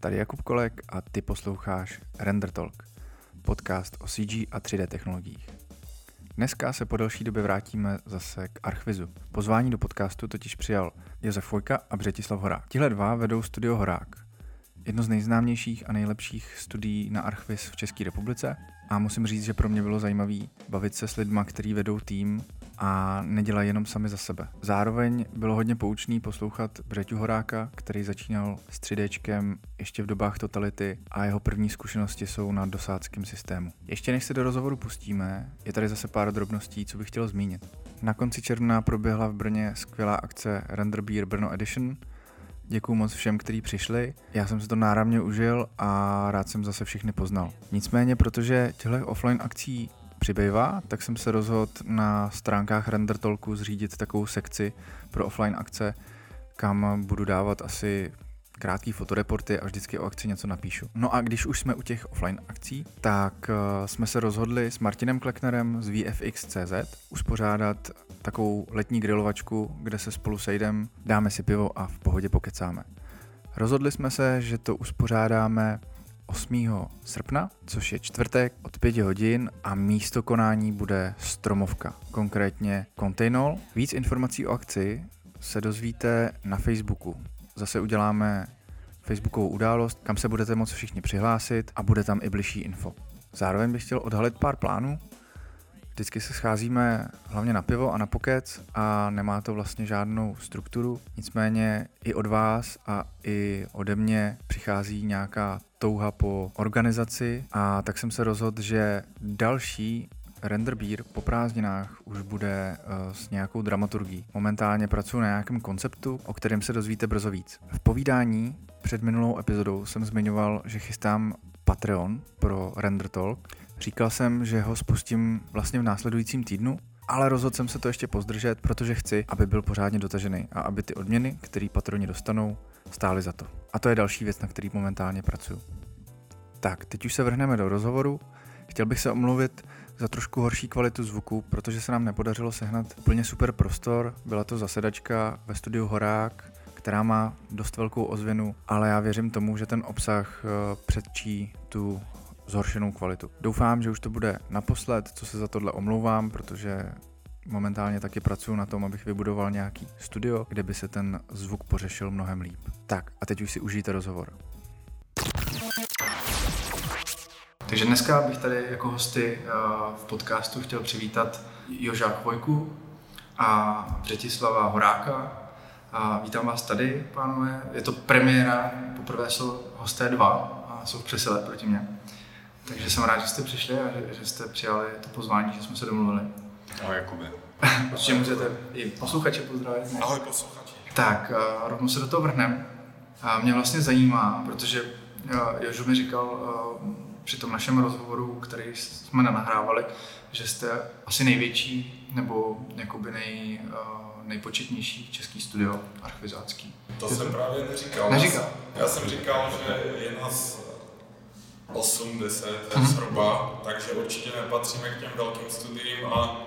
Tady Jakub Kolek a ty posloucháš Render Talk, podcast o CG a 3D technologiích. Dneska se po delší době vrátíme zase k Archvizu. Pozvání do podcastu totiž přijal Josef Fojka a Břetislav Horák. Tihle dva vedou studio Horák, jedno z nejznámějších a nejlepších studií na Archviz v České republice a musím říct, že pro mě bylo zajímavé bavit se s lidma, kteří vedou tým a nedělají jenom sami za sebe. Zároveň bylo hodně poučný poslouchat Břeťu Horáka, který začínal s 3Dčkem ještě v dobách totality a jeho první zkušenosti jsou na dosádském systému. Ještě než se do rozhovoru pustíme, je tady zase pár drobností, co bych chtěl zmínit. Na konci června proběhla v Brně skvělá akce Render Beer Brno Edition, Děkuji moc všem, kteří přišli. Já jsem si to náramně užil a rád jsem zase všechny poznal. Nicméně, protože těchto offline akcí přibývá, tak jsem se rozhodl na stránkách Render Talku zřídit takovou sekci pro offline akce, kam budu dávat asi krátký fotoreporty a vždycky o akci něco napíšu. No a když už jsme u těch offline akcí, tak uh, jsme se rozhodli s Martinem Kleknerem z VFX.cz uspořádat takovou letní grilovačku, kde se spolu sejdem, dáme si pivo a v pohodě pokecáme. Rozhodli jsme se, že to uspořádáme 8. srpna, což je čtvrtek od 5 hodin a místo konání bude Stromovka, konkrétně Containol. Víc informací o akci se dozvíte na Facebooku. Zase uděláme Facebookovou událost, kam se budete moct všichni přihlásit a bude tam i bližší info. Zároveň bych chtěl odhalit pár plánů. Vždycky se scházíme hlavně na pivo a na pokec a nemá to vlastně žádnou strukturu. Nicméně i od vás a i ode mě přichází nějaká touha po organizaci a tak jsem se rozhodl, že další Render Beer po prázdninách už bude uh, s nějakou dramaturgií. Momentálně pracuji na nějakém konceptu, o kterém se dozvíte brzo víc. V povídání před minulou epizodou jsem zmiňoval, že chystám Patreon pro Render Talk. Říkal jsem, že ho spustím vlastně v následujícím týdnu, ale rozhodl jsem se to ještě pozdržet, protože chci, aby byl pořádně dotažený a aby ty odměny, které patroni dostanou, stály za to. A to je další věc, na který momentálně pracuji. Tak, teď už se vrhneme do rozhovoru. Chtěl bych se omluvit za trošku horší kvalitu zvuku, protože se nám nepodařilo sehnat úplně super prostor. Byla to zasedačka ve studiu Horák, která má dost velkou ozvěnu, ale já věřím tomu, že ten obsah eh, předčí tu zhoršenou kvalitu. Doufám, že už to bude naposled, co se za tohle omlouvám, protože momentálně taky pracuji na tom, abych vybudoval nějaký studio, kde by se ten zvuk pořešil mnohem líp. Tak a teď už si užijte rozhovor. Takže dneska bych tady jako hosty eh, v podcastu chtěl přivítat Joža Chvojku a Břetislava Horáka. A vítám vás tady, pánové. Je to premiéra, poprvé jsou hosté dva a jsou v přesile proti mě. Takže jsem rád, že jste přišli a že, že jste přijali to pozvání, že jsme se domluvili. Ahoj, Jakube. Určitě můžete i posluchače pozdravit. Ne? Ahoj, posluchači. Tak, uh, rovnou se do toho vrhneme. A mě vlastně zajímá, protože uh, Jožu mi říkal uh, při tom našem rozhovoru, který jsme nahrávali, že jste asi největší nebo jakoby nej, uh, nejpočetnější český studio archivizácký. To jsem právě neříkal. Neříkal? Já jsem říkal, že je nás 80 mm. zhruba, takže určitě nepatříme k těm velkým studiím a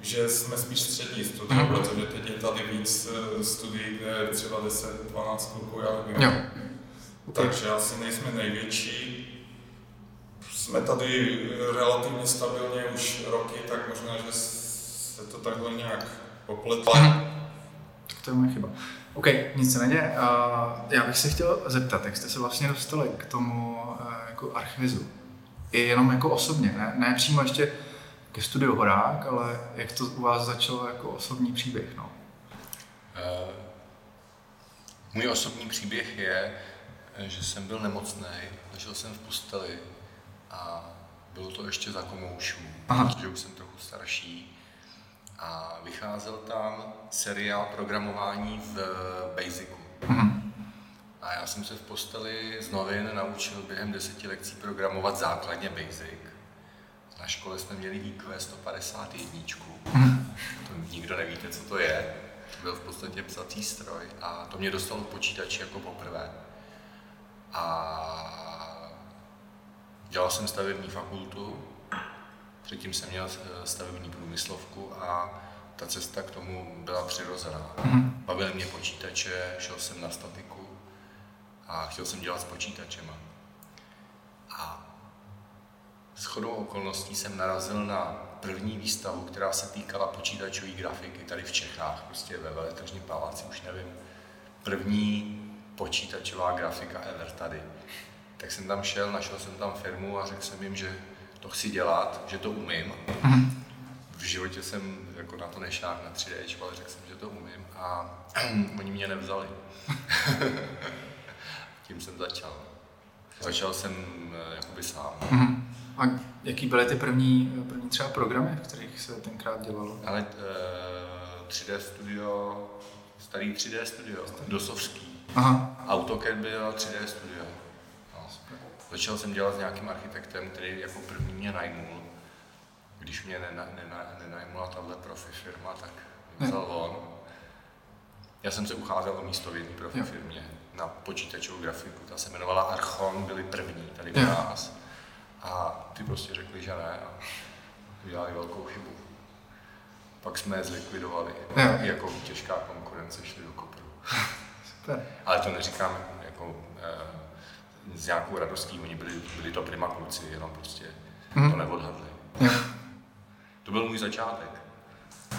že jsme spíš střední studium, mm. protože teď je tady víc eh, studií, kde je třeba 10-12 kluků, já nevím. Jo. Takže asi nejsme největší, jsme tady relativně stabilně už roky, tak možná, že se to takhle nějak Mhm. Tak to je moje chyba. OK, nic se neděje. Uh, já bych se chtěl zeptat, jak jste se vlastně dostali k tomu uh, jako archivizu? I jenom jako osobně, ne, ne přímo ještě ke studiu Horák, ale jak to u vás začalo jako osobní příběh? No? Uh, můj osobní příběh je, že jsem byl nemocný, ležel jsem v posteli a bylo to ještě za komoušů, protože už jsem trochu starší. A vycházel tam seriál programování v Basicu. Mhm. A já jsem se v posteli z novin naučil během deseti lekcí programovat základně Basic. Na škole jsme měli IQ 151. Mhm. To nikdo nevíte, co to je. To byl v podstatě psací stroj a to mě dostalo počítač jako poprvé. A Dělal jsem stavební fakultu, předtím jsem měl eh, stavební průmyslovku a ta cesta k tomu byla přirozená. Mm-hmm. Bavily mě počítače, šel jsem na statiku a a chtěl jsem dělat s počítačema. A s chodou okolností jsem narazil na první výstavu, která se týkala počítačové grafiky tady v Čechách, prostě ve veletržním paláci, už nevím. První počítačová grafika ever tady. Tak jsem tam šel, našel jsem tam firmu a řekl jsem jim, že to chci dělat, že to umím. V životě jsem jako na to nešák na 3D, ale řekl jsem, že to umím a oni mě nevzali. Tím jsem začal. Začal jsem eh, jakoby sám. Mm-hmm. A jaký byly ty první, první třeba programy, v kterých se tenkrát dělalo? Ale uh, 3D Studio, starý 3D Studio, dosovský. Aha. AutoCAD byl 3D Studio. Začal jsem dělat s nějakým architektem, který jako první mě najmul. Když mě nena, nena, nenajmula tahle profi firma, tak vzal on. Já jsem se ucházel o místo v jedné profi firmě na počítačovou grafiku. Ta se jmenovala Archon, byli první tady u nás. A ty prostě řekli, že ne a udělali velkou chybu. Pak jsme je zlikvidovali. Jo. Jako těžká konkurence šli do kopru. Super. Ale to neříkám jako e, s nějakou radostí, oni byli, byli to prima kluci, jenom prostě mm. to neodhadli. Jo. To byl můj začátek.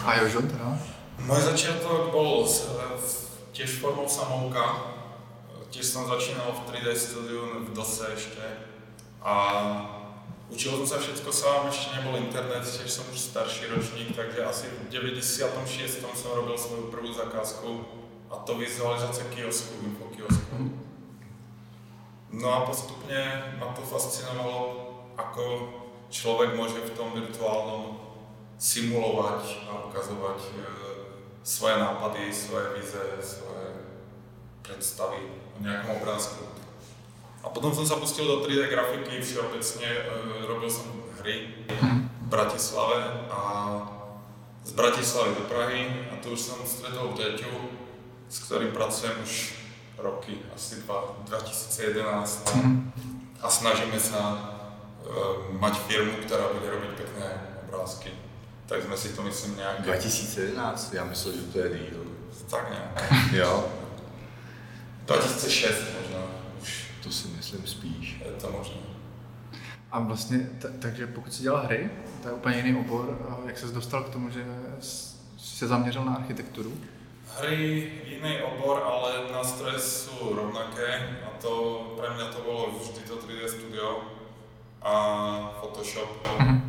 A Jožo teda? Můj začátek byl těž formou samouka. Těž jsem začínal v 3D studiu v DOSe ještě. A Učil jsem se všechno sám, ještě nebyl internet, těž jsem už starší ročník, takže asi v 96. jsem robil svou první zakázku a to vizualizace kiosku, infokiosku. No a postupně ma to fascinovalo, ako člověk může v tom virtuálnom simulovat a ukazovat e, svoje nápady, svoje vize, svoje představy o nějakém obrázku. A potom jsem se pustil do 3D grafiky, všeobecně e, robil jsem hry v Bratislave a z Bratislavy do Prahy a tu už jsem stretol Deťu, s kterým pracujem už roky, asi dva, 2011 a snažíme se uh, mať firmu, která bude robit pěkné obrázky. Tak jsme si to myslím nějak... 2011? Já myslel, že to je díl. Tak nějak. jo. 2006 možná. To si myslím spíš. Je to možné. A vlastně, t- takže pokud jsi dělal hry, to je úplně jiný obor, jak ses dostal k tomu, že jsi se zaměřil na architekturu? Hry, jiný obor, ale nástroje jsou rovnaké a to pro mě to bylo vždy to 3D studio a Photoshop. Mm-hmm.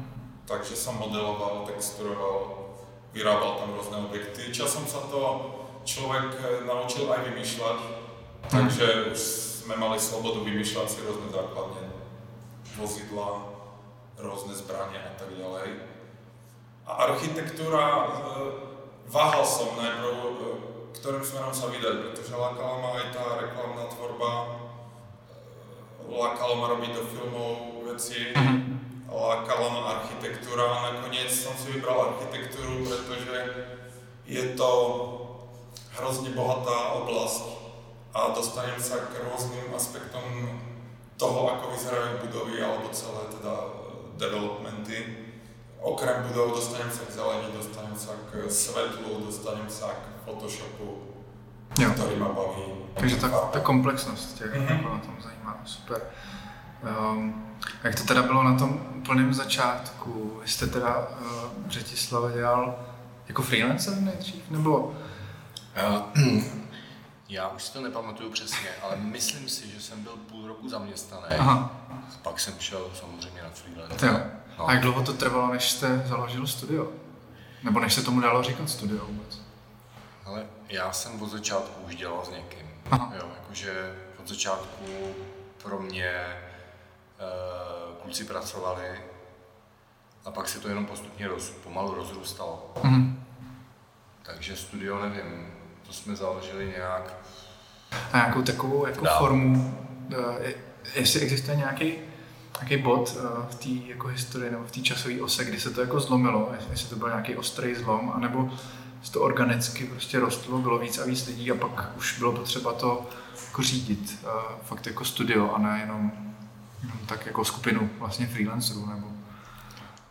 Takže jsem modeloval, texturoval, vyrábal tam různé objekty. Časom se to člověk naučil aj vymýšlet, takže už jsme mali slobodu vymýšlet si různé základně vozidla, různé zbraně a tak dále. A architektura, eh, váhal jsem najprv, eh, kterým směrem se vydat, protože lákala ma aj ta reklamná tvorba, eh, lákalo ma robiť do filmů věci, mhm. lákala ma architektura a nakonec jsem si vybral architekturu, protože je to hrozně bohatá oblast a dostaneme sa k rôznym aspektom toho, ako vyzerajú budovy alebo celé teda eh, developmenty. Okrem budov dostaneme sa k zelení, dostaneme sa k svetlu, dostaneme sa k Photoshopu, jo. který má baví. Takže ta, ta komplexnost tě mm-hmm. na tom zajímá, super. Um, jak to teda bylo na tom úplném začátku? Vy jste teda uh, Břetislava dělal jako freelancer nejdřív, nebo? Uh, Já už si to nepamatuju přesně, ale myslím si, že jsem byl půl roku zaměstnaný. Aha. Pak jsem šel samozřejmě na freelance. No. A jak dlouho to trvalo, než jste založil studio? Nebo než se tomu dalo říkat studio vůbec? Ale já jsem od začátku už dělal s někým. Aha. Jo, jakože od začátku pro mě uh, kluci pracovali a pak se to jenom postupně roz, pomalu rozrůstalo. Mhm. Takže studio nevím, to jsme založili nějak. A nějakou takovou jako Dál. formu, eh, jestli existuje nějaký nějaký bod eh, v té jako historii nebo v té časové ose, kdy se to jako zlomilo, jestli to byl nějaký ostrý zlom, anebo se to organicky prostě rostlo, bylo víc a víc lidí a pak už bylo potřeba to jako řídit, eh, fakt jako studio a ne jenom, jenom tak jako skupinu vlastně freelancerů nebo...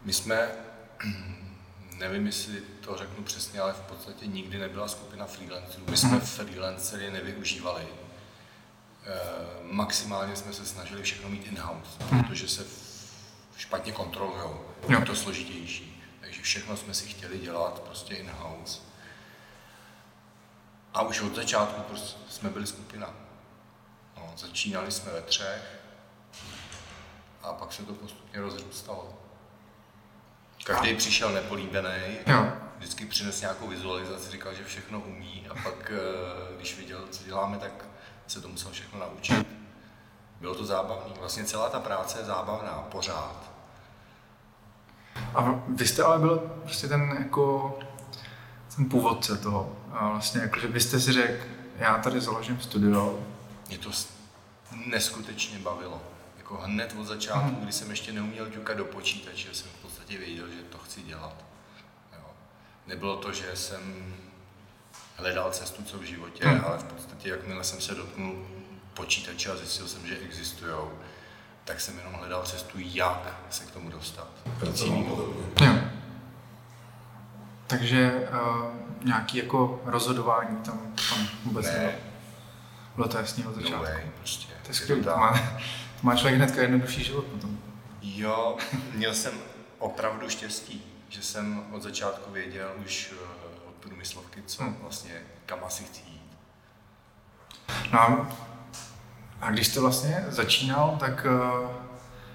My jsme nevím, jestli to řeknu přesně, ale v podstatě nikdy nebyla skupina freelancerů. My jsme hmm. freelancery nevyužívali. Maximálně jsme se snažili všechno mít in-house, hmm. protože se špatně kontrolují. Je to složitější. Takže všechno jsme si chtěli dělat prostě in-house. A už od začátku prostě jsme byli skupina. No, začínali jsme ve třech a pak se to postupně rozrůstalo. Každý přišel nepolíbený, vždycky přines nějakou vizualizaci, říkal, že všechno umí a pak, eh, když viděl, co děláme, tak se to musel všechno naučit. Bylo to zábavné. Vlastně celá ta práce je zábavná, pořád. A vy jste ale byl prostě ten jako ten původce toho. A vlastně jako, že vy jste si řekl, já tady založím studio. Mě to neskutečně bavilo. Jako hned od začátku, hmm. kdy jsem ještě neuměl ťukat do počítače, jsem v podstatě věděl, že to chci dělat. Jo. Nebylo to, že jsem hledal cestu, co v životě, hmm. ale v podstatě, jakmile jsem se dotknul počítače a zjistil jsem, že existují, tak jsem jenom hledal cestu, jak se k tomu dostat. Takže uh, nějaký jako rozhodování tam, tam vůbec ne. nebylo. Bylo to jasný od začátku. No way, prostě. To je skvělé. To má, to má člověk hnedka jednodušší život potom. Jo, měl jsem opravdu štěstí, že jsem od začátku věděl už průmyslovky, co hmm. vlastně, kam asi chci jít. No a, když jste vlastně začínal, tak uh,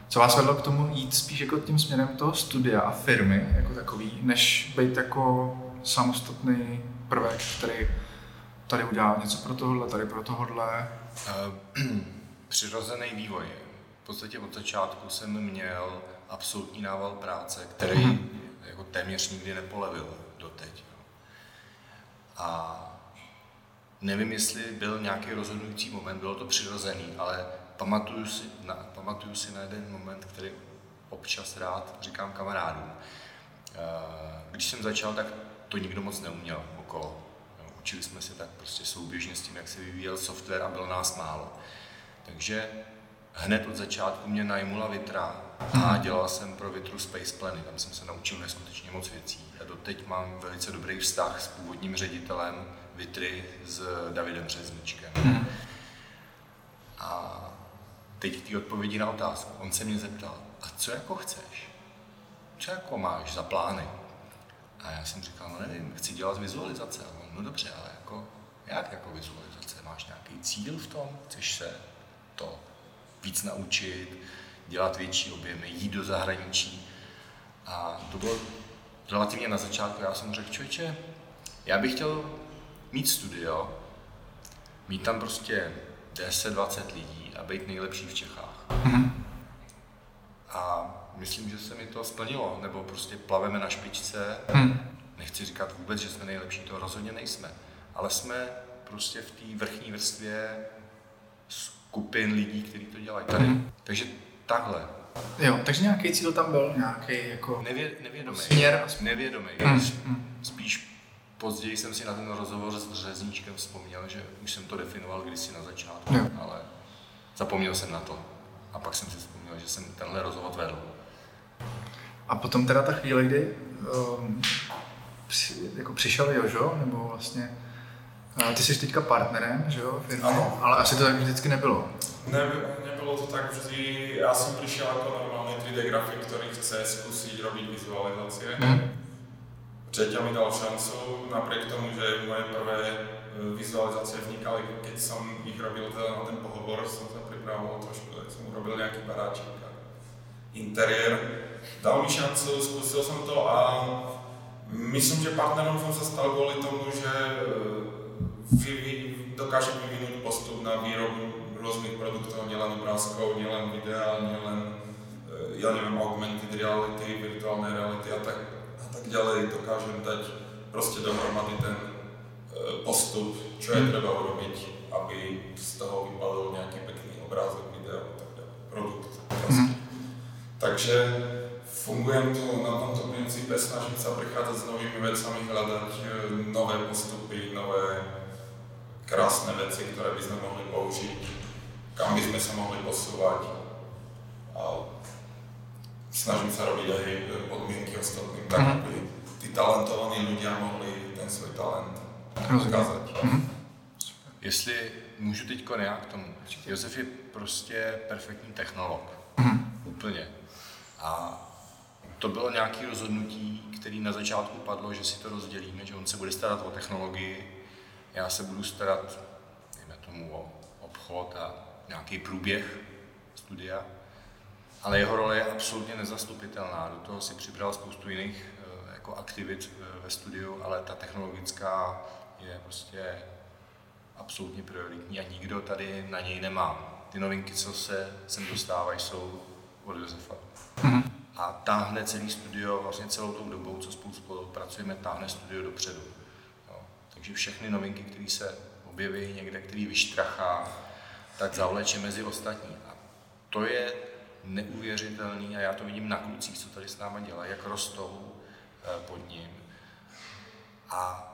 co vás vedlo k tomu jít spíš jako tím směrem toho studia a firmy jako takový, než být jako samostatný prvek, který tady udělá něco pro tohle, tady pro tohle? Uh, přirozený vývoj. V podstatě od začátku jsem měl absolutní nával práce, který mm-hmm. jako téměř nikdy nepolevil. A nevím, jestli byl nějaký rozhodující moment, bylo to přirozený, ale pamatuju si, na, pamatuju si na jeden moment, který občas rád říkám kamarádům. Eh, když jsem začal, tak to nikdo moc neuměl okolo. Učili jsme se tak prostě souběžně s tím, jak se vyvíjel software a bylo nás málo. Takže hned od začátku mě najmula Vitra a mhm. dělal jsem pro Vitru Space Plany. Tam jsem se naučil neskutečně moc věcí. A doteď mám velice dobrý vztah s původním ředitelem Vitry, s Davidem Březničkem. Mhm. A teď ty odpovědi na otázku. On se mě zeptal, a co jako chceš? Co jako máš za plány? A já jsem říkal, no nevím, chci dělat vizualizace. A on, no dobře, ale jako, jak jako vizualizace? Máš nějaký cíl v tom? Chceš se to víc naučit, dělat větší objemy, jít do zahraničí? A to bylo relativně na začátku. Já jsem řekl, člověče, já bych chtěl mít studio, mít tam prostě 10-20 lidí a být nejlepší v Čechách. Mm-hmm. A myslím, že se mi to splnilo, nebo prostě plaveme na špičce. Mm. Nechci říkat vůbec, že jsme nejlepší, to rozhodně nejsme. Ale jsme prostě v té vrchní vrstvě skupin lidí, kteří to dělají tady. Mm. Takže takhle. Jo, takže nějaký cíl tam byl, nějaký jako Nevě, nevědomý. Směr. Nevědomý. Mm. Spíš později jsem si na ten rozhovor s Řezníčkem vzpomněl, že už jsem to definoval kdysi na začátku, jo. ale zapomněl jsem na to. A pak jsem si vzpomněl, že jsem tenhle rozhovor vedl. A potom teda ta chvíle, kdy um, při, jako přišel Jožo, nebo vlastně ty jsi teďka partnerem, že jo, firmy, ano. ale asi to tak vždycky nebylo. Ne, nebylo to tak vždy, já jsem přišel jako normální 3D grafik, který chce zkusit robit vizualizace. Hmm. Řeťa mi dal šancu, napriek tomu, že moje prvé e, vizualizace vznikaly, keď som ich robil teda na ten pohovor, som sa pripravoval trošku, tak som urobil nejaký baráček a interiér. Dal mi šancu, skúsil som to a myslím, že partnerom som sa stal kvôli tomu, že e, dokáže vyvinúť postup na výrobu rôznych produktov, nielen obrázkov, nielen videa, nielen, e, ja neviem, augmented reality, virtuálnej reality a tak tak ďalej dokážem dať proste dohromady ten e, postup, čo je hmm. treba urobiť, aby z toho vypadol nejaký pekný obrázok, video, tak ďalej, produkt. Mm. Takže fungujem tu na tomto princípe, snažím sa prichádzať s novými vecami, hľadať e, nové postupy, nové krásne veci, ktoré by sme mohli použiť, kam by sme sa mohli posúvať. A snažím sa robiť aj podmienky ostatným, tak mm-hmm. aby tí talentovaní ľudia mohli ten svoj talent ukázať. Mm-hmm. Jestli můžu teď nějak k tomu. Josef je prostě perfektní technolog. Mm-hmm. Úplně. A to bylo nějaké rozhodnutí, který na začátku padlo, že si to rozdělíme, že on se bude starat o technologii, já se budu starat, dejme tomu, o obchod a nějaký průběh studia, ale jeho role je absolutně nezastupitelná. Do toho si přibral spoustu jiných eh, jako aktivit eh, ve studiu, ale ta technologická je prostě absolutně prioritní a nikdo tady na něj nemá. Ty novinky, co se sem dostávají, jsou od Josefa. Mm-hmm. A táhne celý studio, vlastně celou tou dobou, co spolu spolupracujeme, táhne studio dopředu. Takže všechny novinky, které se objeví někde, který vyštrachá, tak zavleče mezi ostatní. A to je neuvěřitelný a já to vidím na klucích, co tady s náma dělají, jak rostou eh, pod ním. A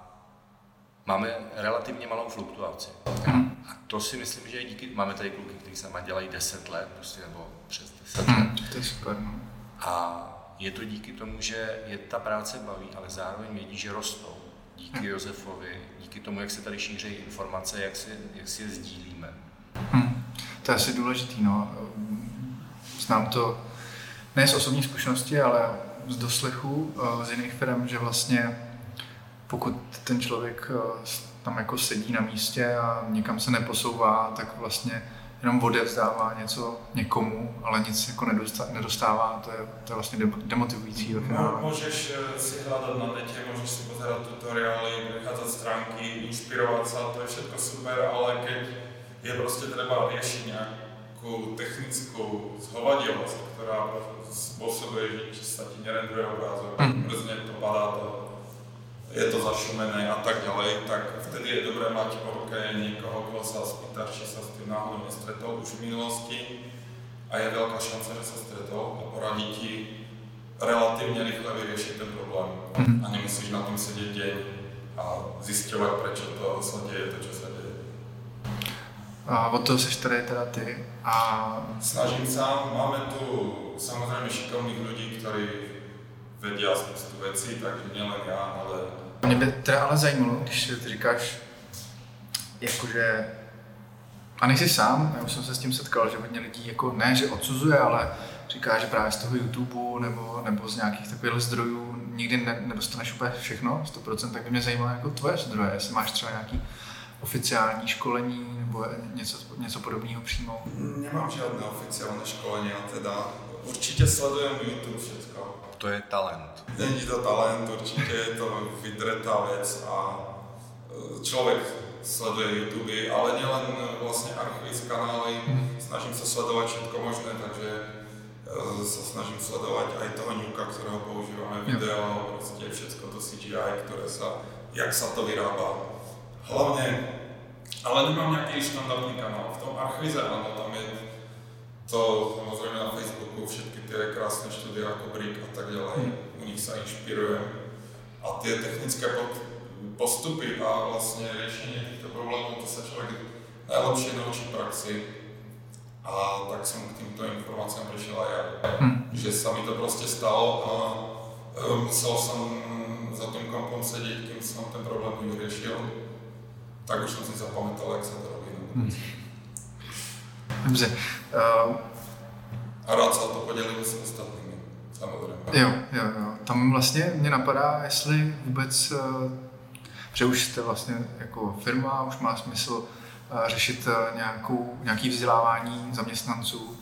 máme relativně malou fluktuaci. A to si myslím, že je díky, máme tady kluky, kteří sama dělají 10 let, prostě, nebo přes 10 let. To je super. No. A je to díky tomu, že je ta práce baví, ale zároveň vědí, že rostou. Díky Josefovi, díky tomu, jak se tady šíří informace, jak si, jak si je sdílíme. Hmm. To je asi důležitý, no. Znám to ne z osobní zkušenosti, ale z doslechu eh, z jiných firm, že vlastně pokud ten člověk eh, tam jako sedí na místě a nikam se neposouvá, tak vlastně jenom odevzdává něco někomu, ale nic jako nedostává, to je, to je vlastně demotivující. No, můžeš eh, si hledat na netě, můžeš si pozerať tutoriály, vychádzať stránky, inspirovat se, to je všechno super, ale keď je prostě třeba řešit nějakou technickou zhovadilost, která způsobuje, že sa ti nerenduje obrázok, mm. brzně to padá, to je to zašumené a tak ďalej, tak vtedy je dobré mať po ruke niekoho, kto sa spýta, či sa s tým náhodou nestretol už v minulosti a je veľká šanca, že sa stretol a poradí ti relatívne rýchle vyriešiť ten problém mhm. a nemusíš na tom sedieť deň a zisťovať, prečo to sa deje, to, čo sa deje. A od toho seš tady teda ty a... Snažím sa, máme tu samozrejme šikovných ľudí, ktorí vedia spoustu věcí, takže nielen já, ale mě by teda ale zajímalo, když říkáš, jakože, a nejsi sám, já už jsem se s tím setkal, že hodně lidí jako ne, že odsuzuje, ale říká, že právě z toho YouTube nebo, nebo z nějakých takových zdrojů nikdy ne, nedostaneš úplně všechno, 100%, tak by mě zajímalo jako tvoje zdroje, jestli máš třeba nějaký oficiální školení nebo něco, něco podobného přímo? Nemám žádné oficiální školení, a teda určitě sledujem YouTube všechno. To je talent. Není to talent, určitě je to vydretá věc a e, člověk sleduje YouTube, ale nielen vlastně archivy kanály, snažím se sledovat všechno možné, takže e, se snažím sledovat i toho Nuka, kterého používáme, video, prostě všechno to CGI, které se, jak se to vyrábá. Hlavně, ale nemám nějaký standardní kanál. V tom archivize ano, tam je to samozřejmě na Facebooku, všechny ty krásné studie jako Brick a tak dále, hmm. u nich se inspirujeme. A ty technické postupy a vlastně řešení těchto problémů, to se člověk nejlepší naučí praxi. A tak jsem k těmto informacím přišel a já, hmm. že se mi to prostě stalo a e, musel jsem za tím kompom sedět, kým jsem ten problém vyřešil. Tak už jsem si zapamatal, jak se to robí. Hmm. Dobře. Uh, a rád se to podělím s ostatními, samozřejmě. Jo, jo, jo. Tam vlastně mě napadá, jestli vůbec, uh, že už jste vlastně jako firma, už má smysl uh, řešit uh, nějakou, nějaký vzdělávání zaměstnanců.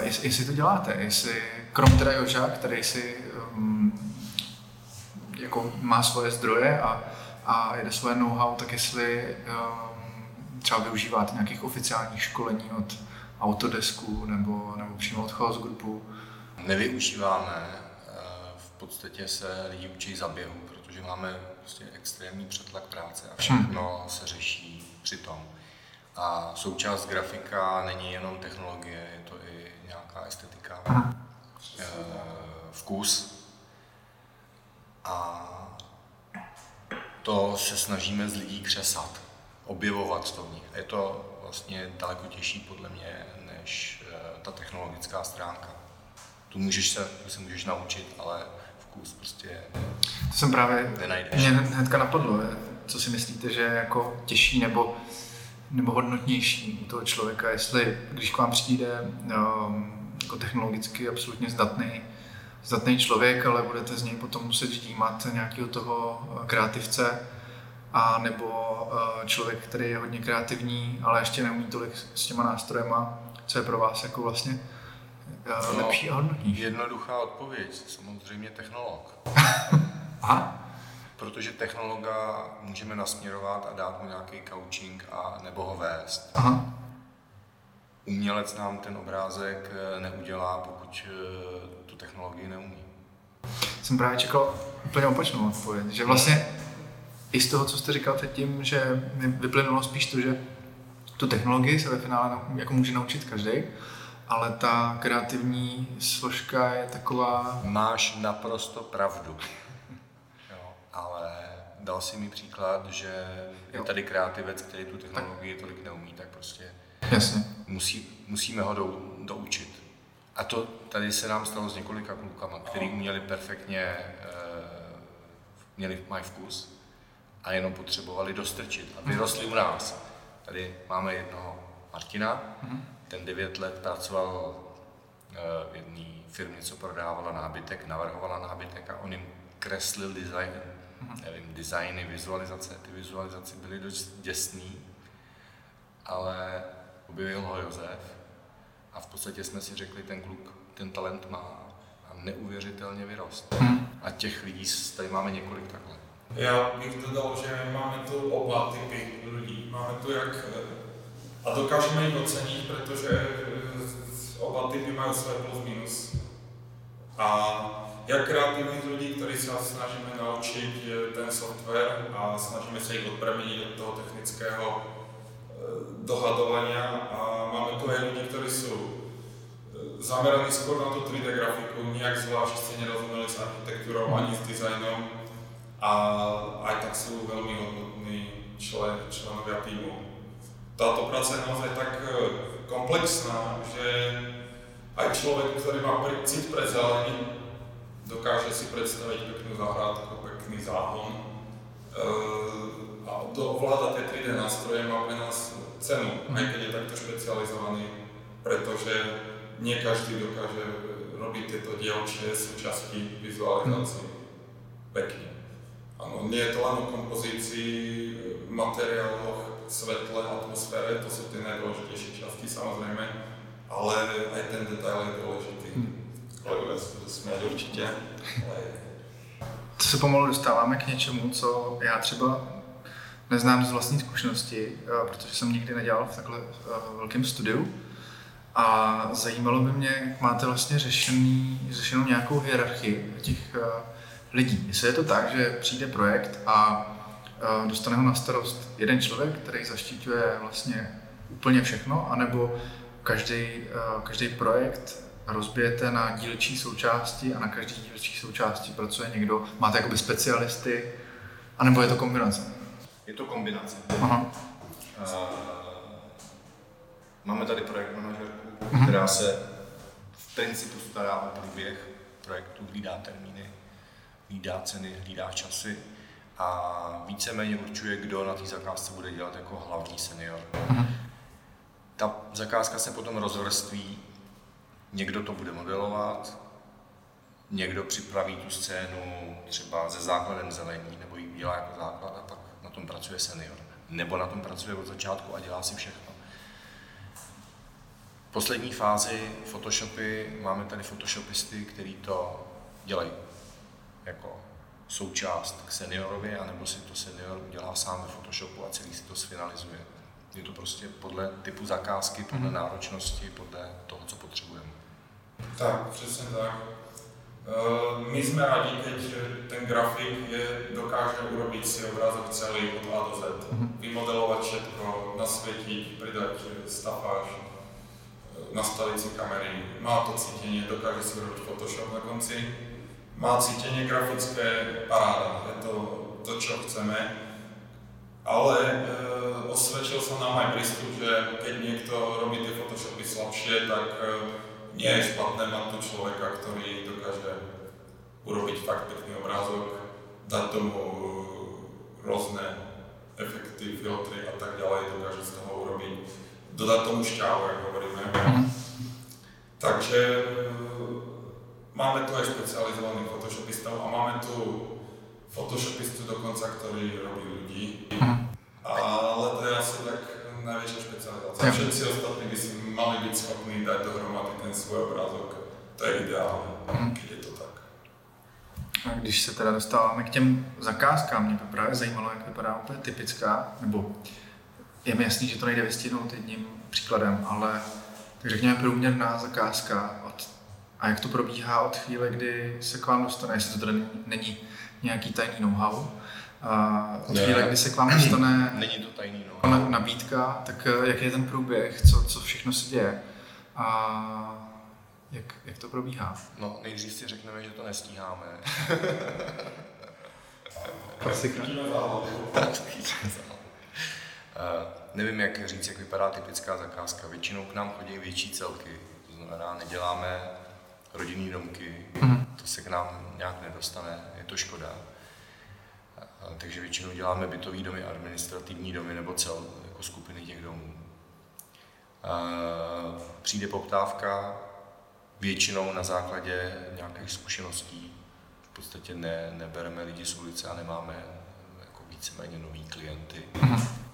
Jestli, jestli to děláte, jestli, krom teda Joža, který si um, jako má svoje zdroje a, a jede svoje know-how, tak jestli um, třeba využíváte nějakých oficiálních školení od Autodesku nebo, nebo přímo od Chaos Groupu? Nevyužíváme, eh, v podstatě se lidi učí za běhu, protože máme prostě extrémní přetlak práce a všechno hmm. se řeší při tom. A součást grafika není jenom technologie, je to i nějaká estetika, hmm. vkus. A to se snažíme z lidí křesat objevovat to v nich. Je to vlastně daleko těžší podle mě než eh, ta technologická stránka. Tu můžeš se, tu se můžeš naučit, ale vkus prostě To jsem právě, nenajdeš. mě hnedka napadlo, co si myslíte, že je jako těžší nebo nebo hodnotnější u toho člověka, jestli když k vám přijde um, jako technologicky absolutně zdatný, zdatný člověk, ale budete z něj potom muset ždímat nějakého toho uh, kreativce, a nebo uh, člověk, který je hodně kreativní, ale ještě neumí tolik s těma nástrojema, co je pro vás jako vlastně uh, no, lepší a hodnotnější? Jednoduchá odpověď, samozřejmě technolog. Aha. Protože technologa můžeme nasměrovat a dát mu nějaký coaching a nebo ho vést. Aha. Umělec nám ten obrázek eh, neudělá, pokud eh, tu technologii neumí. Jsem právě čekal úplně opačnou odpověď, že vlastně i z toho, co jste říkal předtím, že mi vyplynulo spíš to, že tu technologii se ve finále jako může naučit každý, ale ta kreativní složka je taková... Máš naprosto pravdu ale dal si mi příklad, že je tady kreativec, který tu technologii tak. tolik neumí, tak prostě Jasně. Musí, musíme ho dou, doučit. A to tady se nám stalo s několika klukama, který uměli perfektně, eh, měli, mají vkus a jenom potřebovali dostrčit a vyrostli u nás. Tady máme jednoho Martina, mhm. ten 9 let pracoval eh, v jedné firmě, co prodávala nábytek, navrhovala nábytek a on jim kreslil design, mm-hmm. nevím, designy, vizualizace, ty vizualizace byly dost děsný, ale objevil ho Josef a v podstatě jsme si řekli, ten kluk ten talent má a neuvěřitelně vyrost. A těch lidí tady máme několik takhle. Já bych dodal, že máme tu oba typy lidí. Máme tu jak, a dokážeme jich ocenit, protože oba typy mají své plus minus. A jak kreativních lidí, kteří se snažíme naučit ten software a snažíme se jich odpremenit od toho technického eh, dohadování a máme tu aj lidi, kteří jsou eh, zameraní skôr na tu 3D grafiku, nijak zvlášť si nerozumeli s architektúrou ani s dizajnom a aj tak sú veľmi hodnotní člen, členovia týmu. Táto práca je naozaj tak eh, komplexná, že aj človek, ktorý má cit pre zelení, dokáže si predstaviť peknú zahrádku, pekný záhon uh, a ovláda tie 3D nástroje má pre nás cenu, aj keď je takto špecializovaný, pretože nie každý dokáže robiť tieto dielčie súčasti vizualizácií pekne. Áno, nie je to len o kompozícii, materiáloch, svetle, atmosfére, to sú tie najdôležitejšie časti samozrejme, ale aj ten detail je dôležitý. Hm kolegové se to směli určitě. To se pomalu dostáváme k něčemu, co já třeba neznám z vlastní zkušenosti, eh, protože jsem nikdy nedělal v takhle eh, velkém studiu. A zajímalo by mě, jak máte vlastně řešený, řešenou nějakou hierarchii těch eh, lidí. Jestli je to tak, že přijde projekt a dostane ho na starost jeden člověk, který zaštiťuje vlastně úplně všechno, anebo každý, každý projekt rozbijete na dílčí součásti a na každý dílčí součásti pracuje někdo, máte jakoby specialisty, anebo je to kombinace? Je to kombinace. Aha. Uh, máme tady projekt manažerku, uh-huh. která se v principu stará o průběh projektu, hlídá termíny, hlídá ceny, hlídá časy a víceméně určuje, kdo na té zakázce bude dělat jako hlavní senior. Uh-huh. Ta zakázka se potom rozvrství Někdo to bude modelovat, někdo připraví tu scénu třeba se základem zelení, nebo ji udělá jako základ a pak na tom pracuje senior. Nebo na tom pracuje od začátku a dělá si všechno. V poslední fázi Photoshopy máme tady photoshopisty, kteří to dělají jako součást k seniorovi, anebo si to senior udělá sám ve Photoshopu a celý si to sfinalizuje. Je to prostě podle typu zakázky, podle mm-hmm. náročnosti, podle toho, co potřebujeme. Tak, přesně tak. Eh, my jsme rádi, keď ten grafik je, dokáže urobiť si obrázok celý od A do Z. Mm-hmm. Vymodelovat všetko, nasvětit, přidat stafáž, eh, nastavit si kamery, má to cítění, dokáže si urobiť Photoshop na konci, má cítění grafické, paráda, je to to, čo chceme. Ale e, osvedčil sa nám aj prístup, že keď niekto robí tie Photoshopy slabšie, tak e, nie je špatné mať tu človeka, ktorý dokáže urobiť fakt pekný obrázok, dať tomu rôzne efekty filtry a tak dále, dokáže z toho urobit, dodat tomu šťávu, jak hovoríme. Mm. Takže máme tu aj specializovaných photoshopistov a máme tu photoshopistu dokonca, ktorý robí ľudí. Mm. Ale to je asi tak najväčšia špecializácia. Všetci ostatní by si mali byť schopní dať dohromady ten svůj obrázok. To je ideální, mm. když je to tak. A když se teda dostáváme k těm zakázkám, mě by právě zajímalo, jak vypadá úplně typická, nebo je mi jasný, že to nejde vystihnout jedním příkladem, ale tak řekněme průměrná zakázka a jak to probíhá od chvíle, kdy se k vám dostane, jestli to teda není, není nějaký tajný know-how, a od chvíle, kdy se k vám dostane není to tajný know-how. nabídka, tak eh, jak je ten průběh, co, co všechno se děje a jak, jak to probíhá? No, nejdřív si řekneme, že to nestíháme. Klasika. Uh, nevím, jak říct, jak vypadá typická zakázka. Většinou k nám chodí větší celky, to znamená, neděláme rodinné domky, mm-hmm. to se k nám nějak nedostane, je to škoda. Takže většinou děláme bytové domy, administrativní domy nebo cel, jako skupiny těch domů. Přijde poptávka, většinou na základě nějakých zkušeností. V podstatě ne, nebereme lidi z ulice a nemáme jako víceméně nový klienty. Mm-hmm.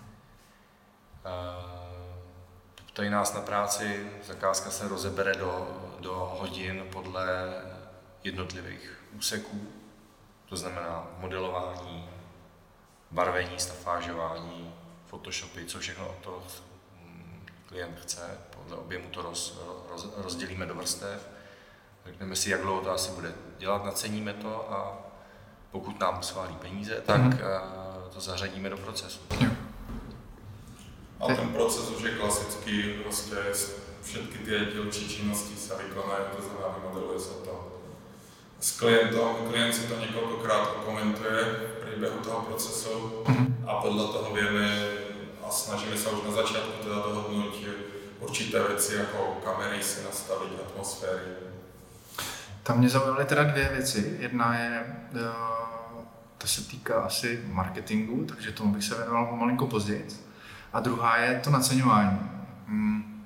Ptají nás na práci, zakázka se rozebere do, do hodin podle jednotlivých úseků, to znamená modelování, barvení, stafážování, photoshopy, co všechno toho klient chce, podle objemu to roz, roz, rozdělíme do vrstev, řekneme si, jak dlouho to asi bude dělat, naceníme to a pokud nám schválí peníze, tak mm-hmm. to zařadíme do procesu. A ten proces už je klasický, prostě všetky ty dílčí činnosti se vykonají, to znamená, vymodeluje se to s klientem, klient si to několikrát komentuje v průběhu toho procesu mhm. a podle toho víme a snažíme se už na začátku teda dohodnout určité věci, jako kamery si nastavit, atmosféry. Tam mě zaujaly teda dvě věci. Jedna je, eh, to se týká asi marketingu, takže tomu bych se věnoval pomalinko později. A druhá je to naceňování. Hmm.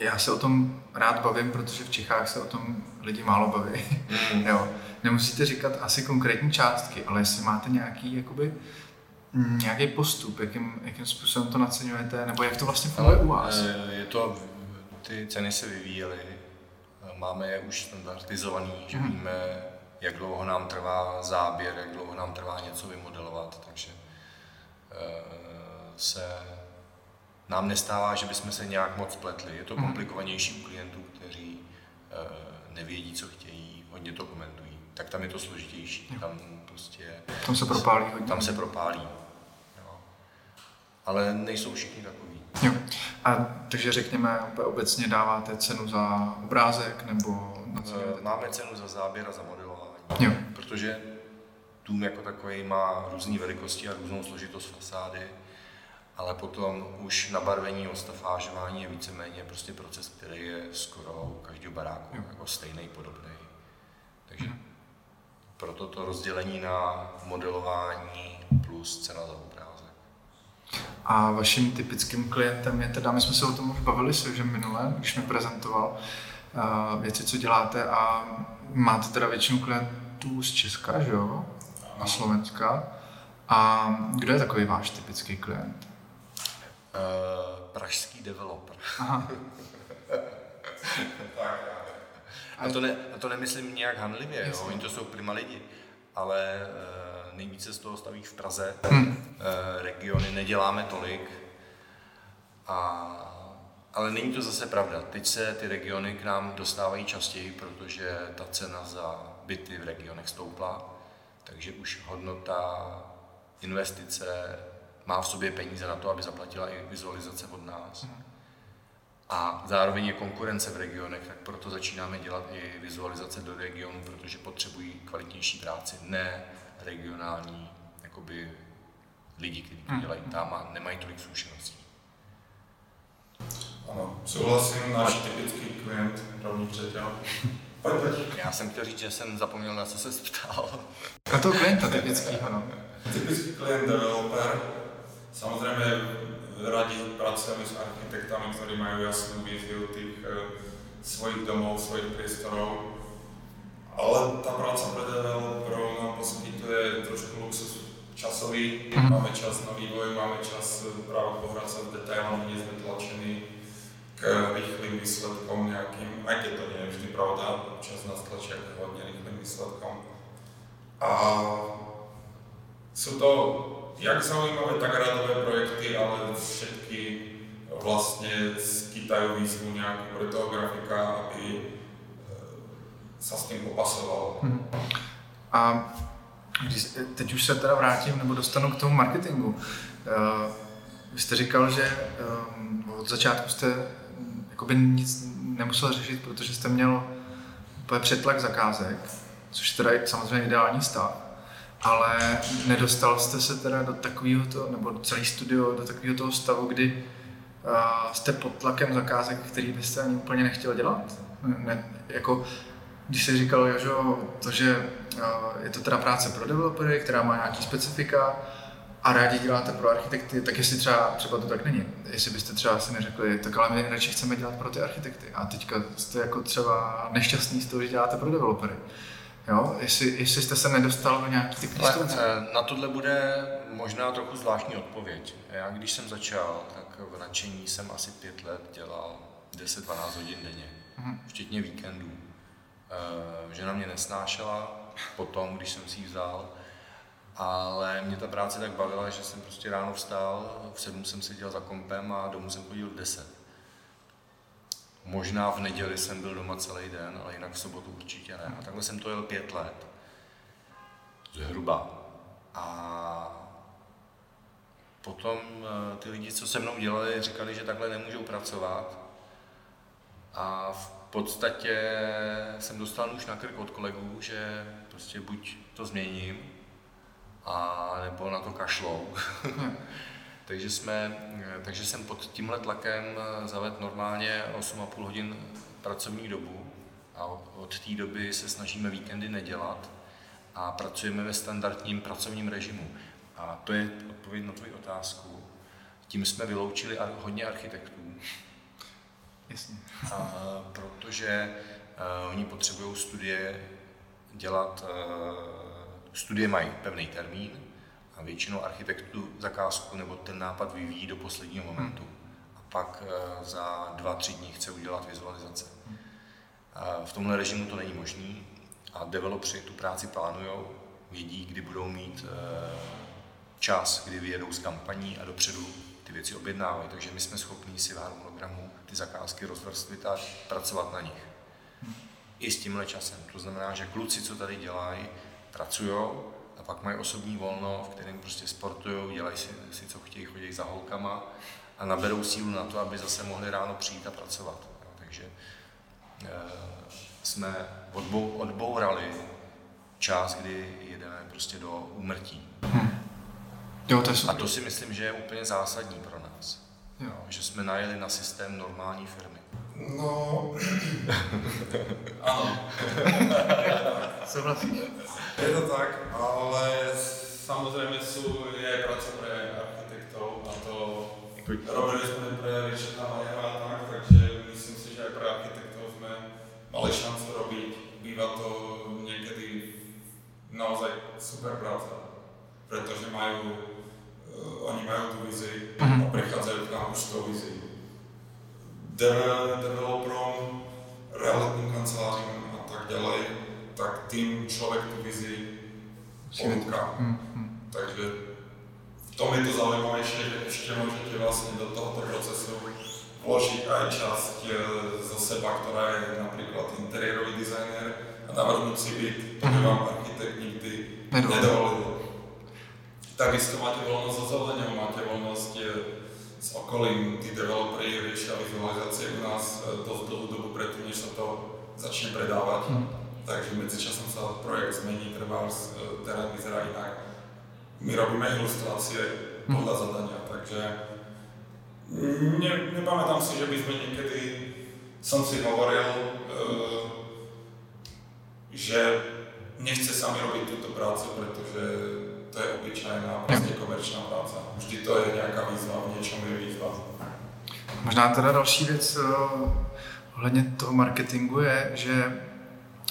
Já se o tom rád bavím, protože v Čechách se o tom lidi málo baví. Mm. jo. Nemusíte říkat asi konkrétní částky, ale jestli máte nějaký, jakoby, nějaký postup, jakým, jakým způsobem to naceňujete, nebo jak to vlastně funguje u vás? Eh, je to, ty ceny se vyvíjely, máme je už standardizovaný, že mm. víme, jak dlouho nám trvá záběr, jak dlouho nám trvá něco vymodelovat, takže eh, se nám nestává, že bychom se nějak moc pletli. Je to mhm. komplikovanější u klientů, kteří uh, nevědí, co chtějí, hodně to komentují. Tak tam je to složitější. Tam prostě... Tam se propálí hodně. Tam se propálí. Jo. Ale nejsou všichni takový. Jo. A takže řekněme, obecně dáváte cenu za obrázek nebo na co? Eh, máme cenu za záběr a za modelování. Jo. Protože dům jako takový má různé velikosti a různou složitost fasády ale potom už nabarvení, ostafážování je víceméně prostě proces, který je skoro u každého baráku jo. jako stejný, podobný. Takže hmm. proto to rozdělení na modelování plus cena za obrázek. A vaším typickým klientem je teda, my jsme se o tom už bavili s že minule, když mi prezentoval uh, věci, co děláte a máte teda většinu klientů z Česka, že jo? A Slovenska. A kdo je takový váš typický klient? Uh, pražský developer. Aha. a, to ne, a to nemyslím nějak hanlivě, jo? oni to jsou prima lidi, ale uh, nejvíce z toho staví v Praze. Hmm. Uh, regiony neděláme tolik, a, ale není to zase pravda. Teď se ty regiony k nám dostávají častěji, protože ta cena za byty v regionech stoupla, takže už hodnota investice má v sobě peníze na to, aby zaplatila i vizualizace od nás. A zároveň je konkurence v regionech, tak proto začínáme dělat i vizualizace do regionu, protože potřebují kvalitnější práci, ne regionální jakoby, lidi, kteří to mhm. dělají tam a nemají tolik zkušeností. Ano, souhlasím, náš typický klient, rovný přetěl, Pojď, pojď. Já jsem chtěl říct, že jsem zapomněl, na co se ptal. Na toho klienta typického, no. Typický klient developer. Samozřejmě radi pracujeme s architektami, ktorí majú jasnú víziu tých e, svojich domov, svojich priestorov. Ale tá práca pre developerov nám poskytuje trošku luxus časový. Mm-hmm. Máme čas na vývoj, máme čas práve pohrať sa v detailoch, nie sme tlačení k rýchlým výsledkom nejakým, aj keď to nie je vždy pravda, čas nás tlačia k hodne rýchlým výsledkom. A sú to jak zaujímavé, tak radové projekty, ale všetky vlastne skýtajú výzvu nejakú pre toho grafika, aby e, sa s tím popasoval. Hmm. A když, teď už se teda vrátím, nebo dostanu k tomu marketingu. Uh, vy jste říkal, že um, od začátku jste jakoby nic nemusel řešit, protože jste měl úplně přetlak zakázek, což teda je samozřejmě ideální stav ale nedostal jste se teda do takového to, nebo celý studio do takového toho stavu, kdy uh, jste pod tlakem zakázek, který byste ani úplně nechtěl dělat? Ne, jako, když se říkalo, že to, že uh, je to teda práce pro developery, která má nějaký specifika a rádi děláte pro architekty, tak jestli třeba, třeba to tak není. Jestli byste třeba si neřekli, tak ale my radši chceme dělat pro ty architekty a teďka jste jako třeba nešťastný z toho, že děláte pro developery. Jo? Jestli, jestli jste se nedostal do nějaký ty eh, Na tohle bude možná trochu zvláštní odpověď. Já když jsem začal, tak v nadšení jsem asi pět let dělal 10-12 hodin denně, hmm. včetně víkendů. Eh, žena mě nesnášela potom, když jsem si ji vzal, ale mě ta práce tak bavila, že jsem prostě ráno vstál, v sedm jsem seděl za kompem a domů jsem chodil v deset. Možná v neděli jsem byl doma celý den, ale jinak v sobotu určitě ne. A takhle jsem to jel pět let. Zhruba. A potom eh, ty lidi, co se mnou dělali, říkali, že takhle nemůžou pracovat. A v podstatě jsem dostal už na krk od kolegů, že prostě buď to změním, a nebo na to kašlou. Takže, jsme, takže jsem pod tímhle tlakem zavedl normálně 8,5 hodin pracovní dobu a od té doby se snažíme víkendy nedělat a pracujeme ve standardním pracovním režimu. A to je odpověď na tvoji otázku. Tím jsme vyloučili hodně architektů. Jasně. A, protože uh, oni potřebují studie dělat, uh, studie mají pevný termín, a většinou architektů zakázku nebo ten nápad vyvíjí do posledního momentu. A pak eh, za dva, tři dní chce udělat vizualizace. V tomhle režimu to není možný a developři tu práci plánují, vědí, kdy budou mít eh, čas, kdy vyjedou z kampaní a dopředu ty věci objednávají. Takže my jsme schopni si v harmonogramu ty zakázky rozvrstvit a pracovat na nich. I s tímhle časem. To znamená, že kluci, co tady dělají, pracují, a pak mají osobní volno, v kterém prostě sportují, dělají si, si co chtějí, chodí za holkama a naberou sílu na to, aby zase mohli ráno přijít a pracovat. Jo, takže e, jsme odbou, odbourali čas, kdy jedeme prostě do úmrtí. Hmm. Jo, to je a to si myslím, že je úplně zásadní pro nás. Jo. Že jsme najeli na systém normální firmy. No, ano. Souhlasíš? Je to tak, ale samozrejme sú, je práca pre architektov a to robili sme pre Richarda Majera tak, takže myslím si, že pre architektov sme mali šancu robiť. Býva to niekedy naozaj super práca, pretože majú, uh, oni majú tú vizi a mhm. prichádzajú k nám už s tou vizií. De- developerom, realitným kanceláriám a tak ďalej tak tým človek tú vizi ponúka. Hmm, hmm. Takže v tom je to zaujímavejšie, že ešte môžete vlastne do tohoto procesu vložiť aj časť e, zo seba, ktorá je napríklad interiérový dizajner a navrhnúť si byt, to by mhm. vám architekt nikdy nedovolil. Takisto máte voľnosť so zelenou, máte voľnosť e, s okolím, tí developeri riešia vizualizácie u nás dosť dlhú dobu predtým, než sa to začne predávať. Hmm takže medzičasom sa projekt zmení, treba e, terén vyzerá inak. My robíme ilustrácie podľa hm. zadania, takže ne, nepamätám si, že by sme niekedy, som si hovoril, uh, že nechce sami robiť túto prácu, pretože to je obyčajná, prostě komerčná práce. Vždy to je nějaká výzva, v něčem je výzva. Možná teda další věc uh, ohledně toho marketingu je, že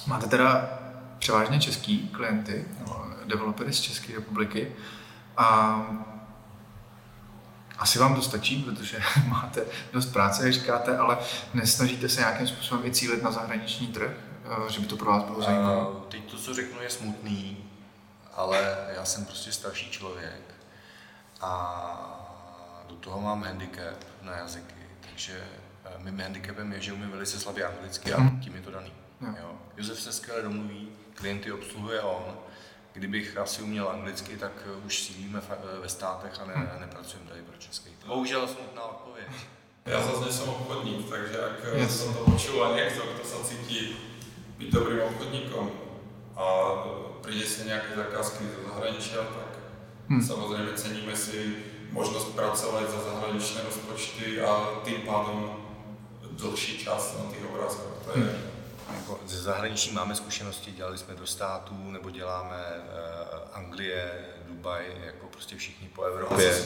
máte teda převážně český klienty, nebo developery z České republiky a asi vám to stačí, protože máte dost práce, jak říkáte, ale nesnažíte se nějakým způsobem i cílit na zahraniční trh, eh, že by to pro vás bylo zajímavé? Teď to, co řeknu, je smutný, ale já jsem prostě starší člověk a do toho mám handicap na jazyky, takže eh, mým handicapem je, že umím velice slabě anglicky a mhm. tím je to daný. Jo. Josef se skvěle domluví, klienty obsluhuje on, Kdybych asi uměl anglicky, tak eh, už sídlíme eh, ve státech a ne, hmm. nepracujeme tady pro český. Bohužel smutná odpověď. Já zase nejsem obchodník, takže jak yes. jsem to počul a někdo, kdo se cítí být dobrým obchodníkom a přijde si nějaké zakázky ze zahraničí, tak hmm. samozřejmě ceníme si možnost pracovat za zahraničné rozpočty a tím pádem delší čas na těch obrázkách. To je, hmm jako ze zahraničí máme zkušenosti, dělali jsme do států, nebo děláme uh, Anglie, Dubaj, jako prostě všichni po Evropě.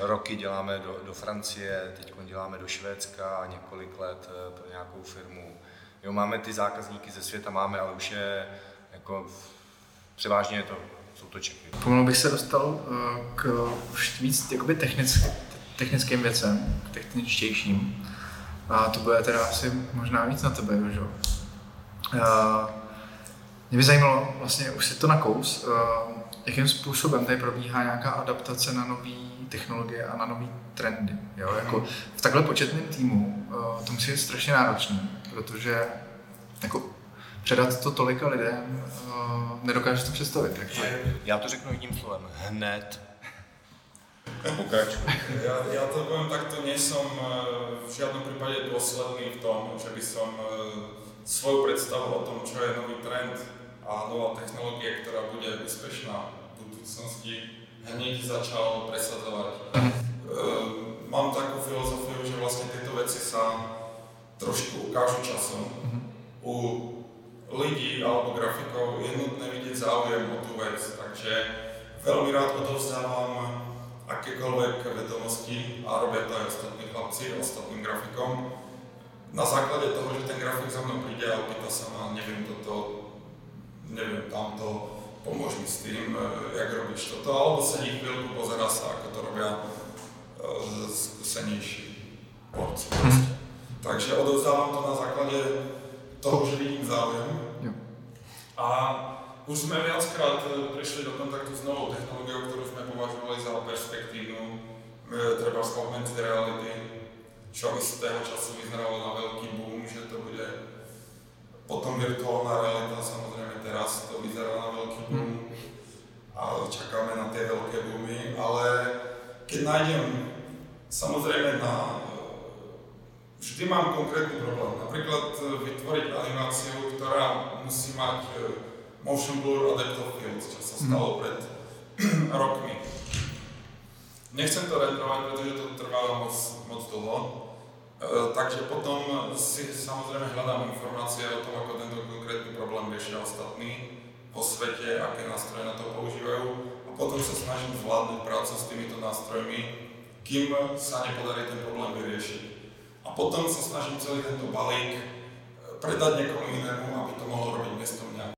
Roky děláme do, do Francie, teď děláme do Švédska a několik let uh, pro nějakou firmu. Jo, máme ty zákazníky ze světa, máme, ale už je jako převážně je to, jsou to Čechy. Pomalu bych se dostal uh, k už víc jakoby technick, technickým věcem, k techničtějším. A to bude teda asi možná víc na tebe, že jo? Mě by zajímalo, vlastně už si to nakous, jakým způsobem tady probíhá nějaká adaptace na nové technologie a na nové trendy. Jo? Jako v takhle početném týmu to musí být strašně náročné, protože jako předat to tolika lidem, nedokážeš to představit. Jak to je. Já to řeknu jedním slovem. Hned Pokračuj. Ja, ja to poviem takto, nie som eh, v žiadnom prípade dôsledný v tom, že by som eh, svoju predstavu o tom, čo je nový trend a nová technológie, ktorá bude úspešná v budúcnosti, hneď začal presadzovať. Mhm. Eh, mám takú filozofiu, že vlastne tieto veci sa trošku ukážu časom. Mhm. U lidí alebo grafikov je nutné vidieť záujem o tú vec, takže veľmi rád odovzdávam akékoľvek vedomosti a robia to aj ostatní chlapci, ostatným grafikom. Na základe toho, že ten grafik za mnou príde a opýta sa ma, neviem toto, neviem tamto, pomôž mi s tým, e, jak robíš toto, alebo sedí chvíľku, pozerá sa, ako to robia e, skúsenejší borci. Mm. Takže odovzdávam to na základe toho, že vidím záujem. A už jsme viackrát eh, prišli do kontaktu s novou technologiou, kterou jsme považovali za perspektívnu, eh, treba z augmented reality, čo z tého času vyzeralo na velký boom, že to bude potom virtuálna realita, samozřejmě teraz to vyzerá na velký boom hmm. a čekáme na ty velké boomy, ale keď nájdem samozřejmě na vždy mám konkrétny problém. Napríklad vytvoriť animáciu, ktorá musí mať motion blur a depth of field, čo sa stalo mm. pred rokmi. Nechcem to rendrovať, pretože to trvá moc, moc dlho, e, takže potom si samozrejme hľadám informácie o tom, ako tento konkrétny problém riešia ostatní po svete, aké nástroje na to používajú a potom sa snažím zvládnuť prácu s týmito nástrojmi, kým sa nepodarí ten problém vyriešiť. A potom sa snažím celý tento balík e, predať niekomu inému, aby to mohlo robiť miesto mňa.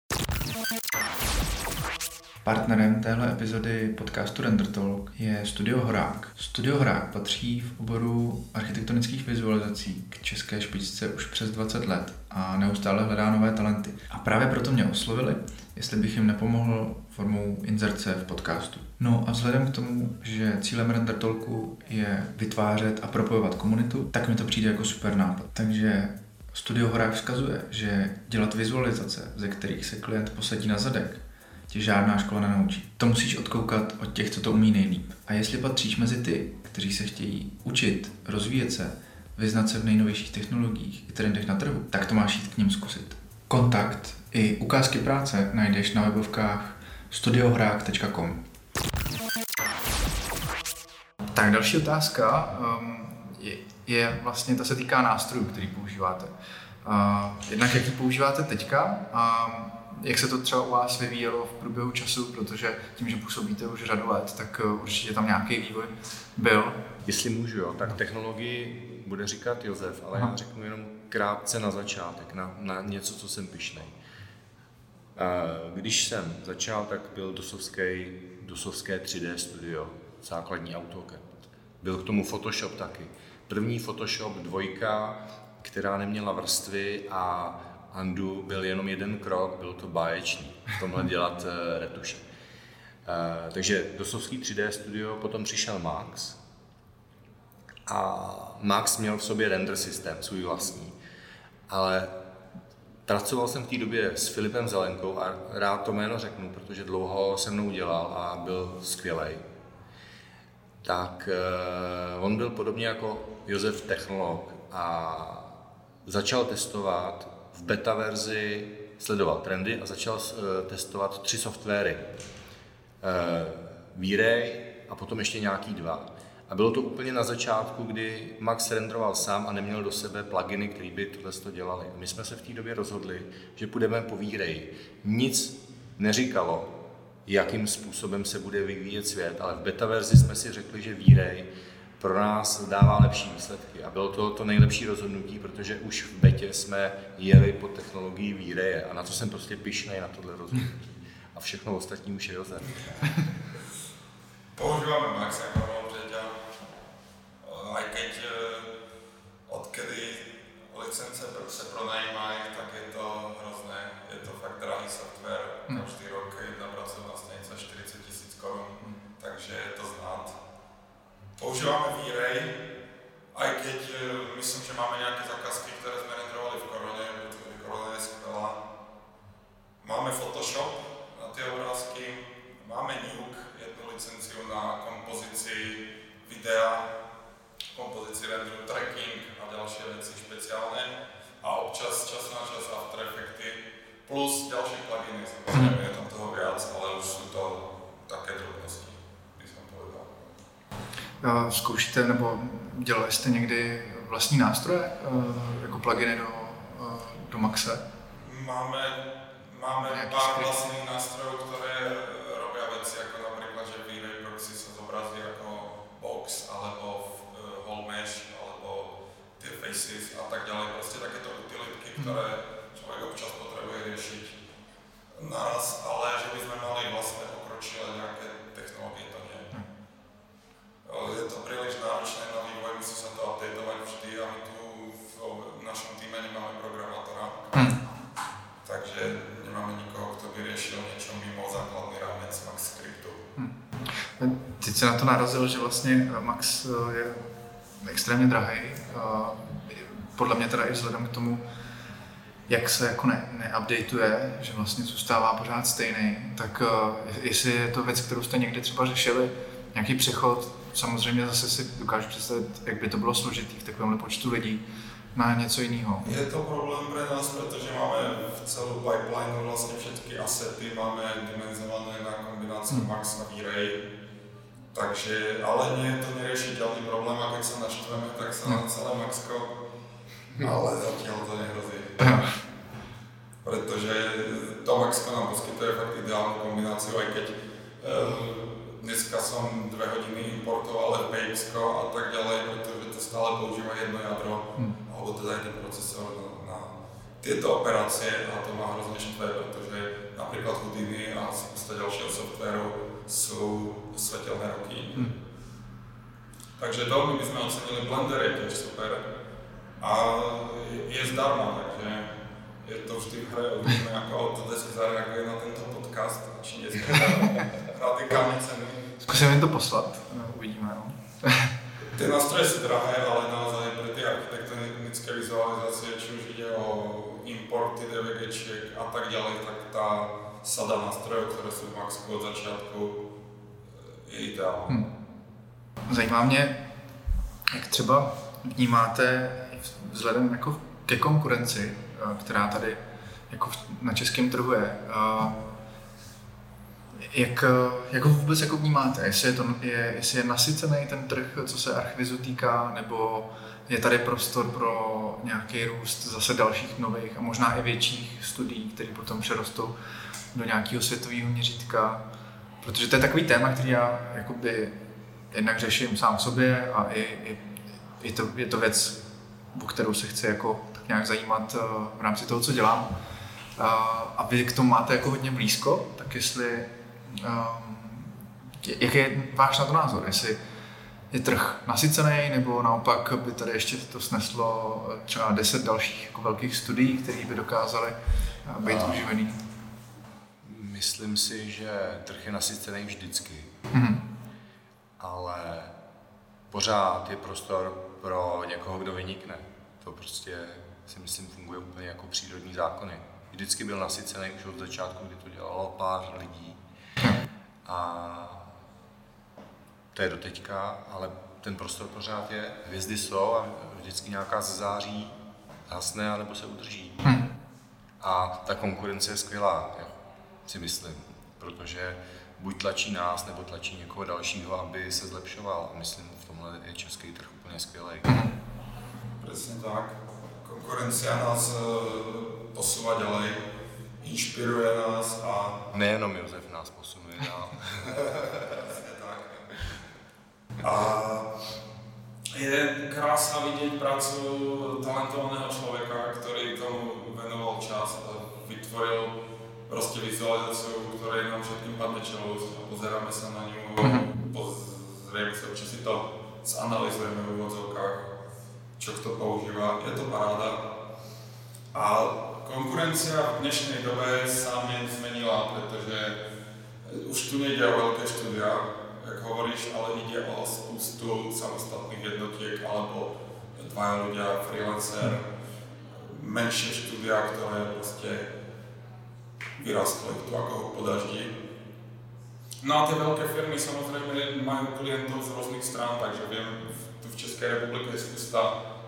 Partnerem téhle epizody podcastu Render Talk je Studio Horák. Studio Horák patří v oboru architektonických vizualizací k české špičce už přes 20 let a neustále hledá nové talenty. A právě proto mě oslovili, jestli bych jim nepomohl formou inzerce v podcastu. No a vzhledem k tomu, že cílem Render Talku je vytvářet a propojovat komunitu, tak mi to přijde jako super nápad. Takže Studio Horák vzkazuje, že dělat vizualizace, ze kterých se klient posadí na zadek, tě žádná škola nenaučí. To musíš odkoukat od těch, co to umí nejlíp. A jestli patříš mezi ty, kteří se chtějí učit, rozvíjet se, vyznat se v nejnovějších technologiích i trendech na trhu, tak to máš jít k ním zkusit. Kontakt i ukázky práce najdeš na webovkách studiohrák.com Tak další otázka um, je, je vlastně, ta se týká nástrojů, který používáte. jednak jak ji používáte teďka a jak se to třeba u vás vyvíjelo v průběhu času, protože tím, že působíte už řadu let, tak uh, určitě tam nějaký vývoj byl. Jestli můžu, jo, tak technologii bude říkat Josef, ale Aha. já řeknu jenom krátce na začátek, na, na něco, co jsem pišnej. Když jsem začal, tak byl dosovský, dosovské 3D studio, základní AutoCAD. Byl k tomu Photoshop taky. První Photoshop dvojka, která neměla vrstvy a Andu byl jenom jeden krok, byl to báječný v tomhle dělat uh, retuše. Uh, takže dosovský 3D studio, potom přišel Max a Max měl v sobě render systém, svůj vlastní. Ale pracoval jsem v té době s Filipem Zelenkou a rád to jméno řeknu, protože dlouho se mnou dělal a byl skvělý. Tak uh, on byl podobně jako Josef technolog a začal testovat v beta verzi, sledoval trendy a začal uh, testovat tři softwary. Uh, V-Ray a potom ještě nějaký dva. A bylo to úplně na začátku, kdy Max renderoval sám a neměl do sebe pluginy, které by tohle to dělali. My jsme se v té době rozhodli, že půjdeme po V-Ray. Nic neříkalo, jakým způsobem se bude vyvíjet svět, ale v beta verzi jsme si řekli, že V-Ray pro nás dává lepší výsledky. A bylo to to nejlepší rozhodnutí, protože už v betě jsme jeli po technologii V-Ray a na to jsem prostě pišnej na tohle rozhodnutí. A všechno ostatní už je Josef. Používáme Max jako předěl, aj keď odkedy licence se pronajímají, tak je to hrozné. Je to fakt drahý software. Hmm. Každý rok jedna pracovná stanice 40 tisíc korun, hmm. takže je to znát. Používáme V-Ray, aj keď myslím, že máme nějaké zakázky, které jsme renderovali v Koroně, protože Korona je skvělá. Máme Photoshop na ty obrázky, máme Nuke, jednu licenciu na kompozici videa, kompozici renderu, tracking a další věci speciálně a občas čas na čas After Effecty plus další pluginy, samozřejmě je tam toho víc, ale už jsou to také drobnosti. Zkoušíte nebo dělali jste někdy vlastní nástroje eh, jako pluginy do, eh, do Maxe? Máme, máme pár vlastních nástrojů, které robí věci, jako například, že V-Ray Proxy se zobrazí jako box alebo whole mesh alebo ty faces a tak dále. Prostě takéto utilitky, které člověk občas potřebuje řešit naraz, ale že bychom mali vlastně pokročilé nějaké technologie. Je to příliš náročné na vývoj, musí se to updateovat vždy a my tu v našem týme nemáme programátora. Hmm. Takže nemáme nikoho, kdo by řešil něco mimo základní rámec Max Scriptu. Hmm. Teď se na to narazil, že vlastně Max je extrémně drahý. Podle mě teda i vzhledem k tomu, jak se jako ne, neupdateuje, že vlastně zůstává pořád stejný, tak jestli je to věc, kterou jste někdy třeba řešili, nějaký přechod, samozřejmě zase si dokážu představit, jak by to bylo složitý v takovémhle počtu lidí, na něco jiného. Je to problém pro nás, protože máme v celou pipeline vlastně všechny asety, máme dimenzované na kombinaci hmm. Max a V-Ray, takže, ale nie je to neriešiteľný problém a keď sa naštveme, tak sa na celé Maxko, ale zatiaľ to nehrozí. Pretože to Maxko nám poskytuje fakt ideálnu kombináciu, aj keď e, dneska som dve hodiny importoval FPX a tak ďalej, pretože to stále používa jedno jadro, hm. alebo teda jeden procesor na, na tieto operácie a to má hrozne štve, pretože napríklad Houdini a spousta ďalšieho softwaru jsou světelné roky. Hmm. Takže velmi bychom ocenili Blender, je tiež super. A je zdarma, takže je to vždy v hře, uvidíme, jako Autodesk zareaguje na tento podcast, či ceny. Zkusíme jim to poslat, no, uvidíme. No. Ty nástroje jsou drahé, ale naozaj pro ty architektonické vizualizace, či už jde o importy DVGček a tak dále, tak ta sada nástrojů, které jsou v Maxku od začátku, je ideální. Hmm. Zajímá mě, jak třeba vnímáte vzhledem jako ke konkurenci, eh, která tady jako na českém trhu je, jak, jak ho vůbec jako vnímáte? Jestli je, to, je, jestli je nasycený ten trh, co se archivizu týká, nebo je tady prostor pro nějaký růst zase dalších nových a možná i větších studií, které potom přerostou do nějakého světového měřítka? Protože to je takový téma, který já jakoby jednak řeším sám sobě a i, i, i to, je to věc, o kterou se chci jako tak nějak zajímat eh, v rámci toho, co dělám. A vy k tomu máte jako hodně blízko, tak jestli, jaký je váš na to názor? Jestli je trh nasycený, nebo naopak by tady ještě to sneslo třeba deset dalších jako velkých studií, které by dokázaly uh, být uživený? Myslím si, že trh je nasycený vždycky. Mm-hmm. Ale pořád je prostor pro někoho, kdo vynikne. To prostě si myslím funguje úplně jako přírodní zákony vždycky byl nasycený už od začátku, kdy to dělalo pár lidí. A to je do teďka, ale ten prostor pořád je, hvězdy jsou a vždycky nějaká září hasne anebo se udrží. Hmm. A ta konkurence je skvělá, já si myslím, protože buď tlačí nás, nebo tlačí někoho dalšího, aby se zlepšoval. A myslím, v tomhle je český trh úplně skvělý. Hmm. Přesně tak. Konkurence nás eh, posúva ďalej, inšpiruje nás a... Nejenom Josef nás posunuje dál. tak. A je krásná vidět prácu talentovaného člověka, který tomu venoval čas a vytvoril prostě vizualizaci, ktorej nám všetkým padne čelo a pozeráme se na ňu, mhm. pozrieme se, či si to zanalizujeme v úvodzovkách, čo kto používá. Je to paráda. A konkurencia v dnešnej dobe sa mne zmenila, pretože už tu nejde o veľké štúdia, jak hovoríš, ale ide o spústu samostatných jednotiek alebo dvaja ľudia, freelancer, menšie štúdia, ktoré proste vyrastli tu ako po daždi. No a tie veľké firmy samozrejme majú klientov z rôznych strán, takže viem, tu v Českej republike je spústa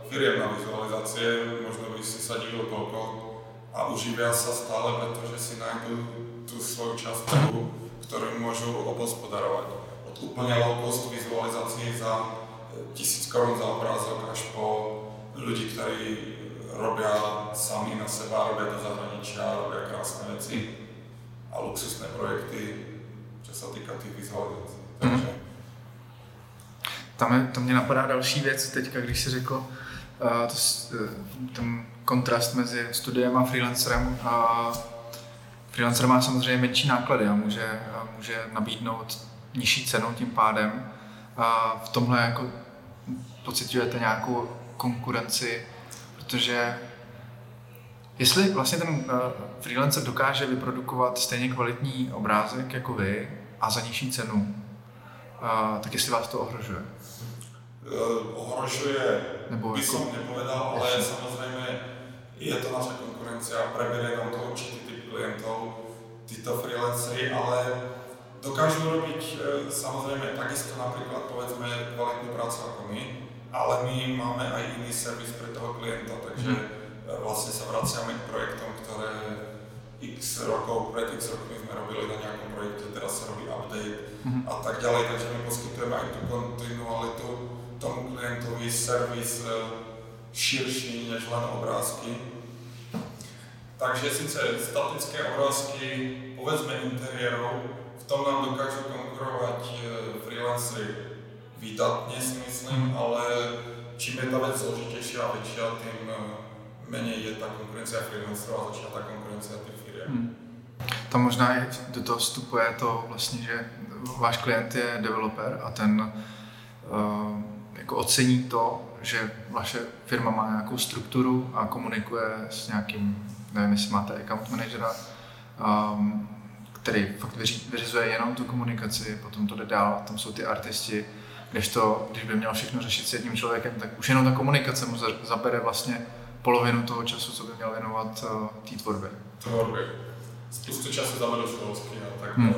firiem na vizualizácie, možno by si sa divil koľko, a uživia sa stále, pretože si nájdú tú svoju časť trhu, ktorú môžu obospodarovať. Od úplne low cost vizualizácií za tisíc korun za obrázok až po ľudí, ktorí robia sami na seba, robia do zahraničia, robia krásne veci a luxusné projekty, čo sa týka tých vizualizácií. Mhm. Takže... Tam je, to mě napadá další věc teďka, když si řekl, uh, to, uh, ten kontrast mezi studiem a freelancerem. A freelancer má samozřejmě menší náklady a může, a může nabídnout nižší cenu tím pádem. A v tomhle jako pocitujete nějakou konkurenci, protože jestli vlastně ten freelancer dokáže vyprodukovat stejně kvalitní obrázek jako vy a za nižší cenu, tak jestli vás to ohrožuje? Uh, ohrožuje, Nebo by jako, som nepovedal, ale samozřejmě je to naša konkurencia, preberie nám to určitý typ klientov, títo freelancery, ale dokážu robiť e, samozrejme takisto napríklad povedzme kvalitnú prácu ako my, ale my máme aj iný servis pre toho klienta, takže mm. vlastne sa vraciame k projektom, ktoré x rokov, pred x rokmi sme robili na nejakom projekte, teraz sa robí update mm. a tak ďalej, takže my poskytujeme aj tú kontinualitu tomu klientovi, servis, e, širší než len obrázky. Takže sice statické obrázky, povedzme interiérov, v tom nám dokážu konkurovat eh, freelancery výdatně si myslím, mm. ale čím je ta věc složitější a větší, tím eh, méně je ta konkurence freelancerů a začíná ta konkurence těch firm. Mm. Tam možná je, do toho vstupuje to vlastně, že váš klient je developer a ten uh, jako ocení to, že vaše firma má nějakou strukturu a komunikuje s nějakým, nevím, jestli máte account managera, um, který fakt vyřizuje jenom tu komunikaci, potom to jde dál, tam jsou ty artisti, když to, když by měl všechno řešit s jedním člověkem, tak už jenom ta komunikace mu zabere vlastně polovinu toho času, co by měl věnovat uh, té tvorbě. Tvorbě. Spoustu času zabere školsky a tak hmm.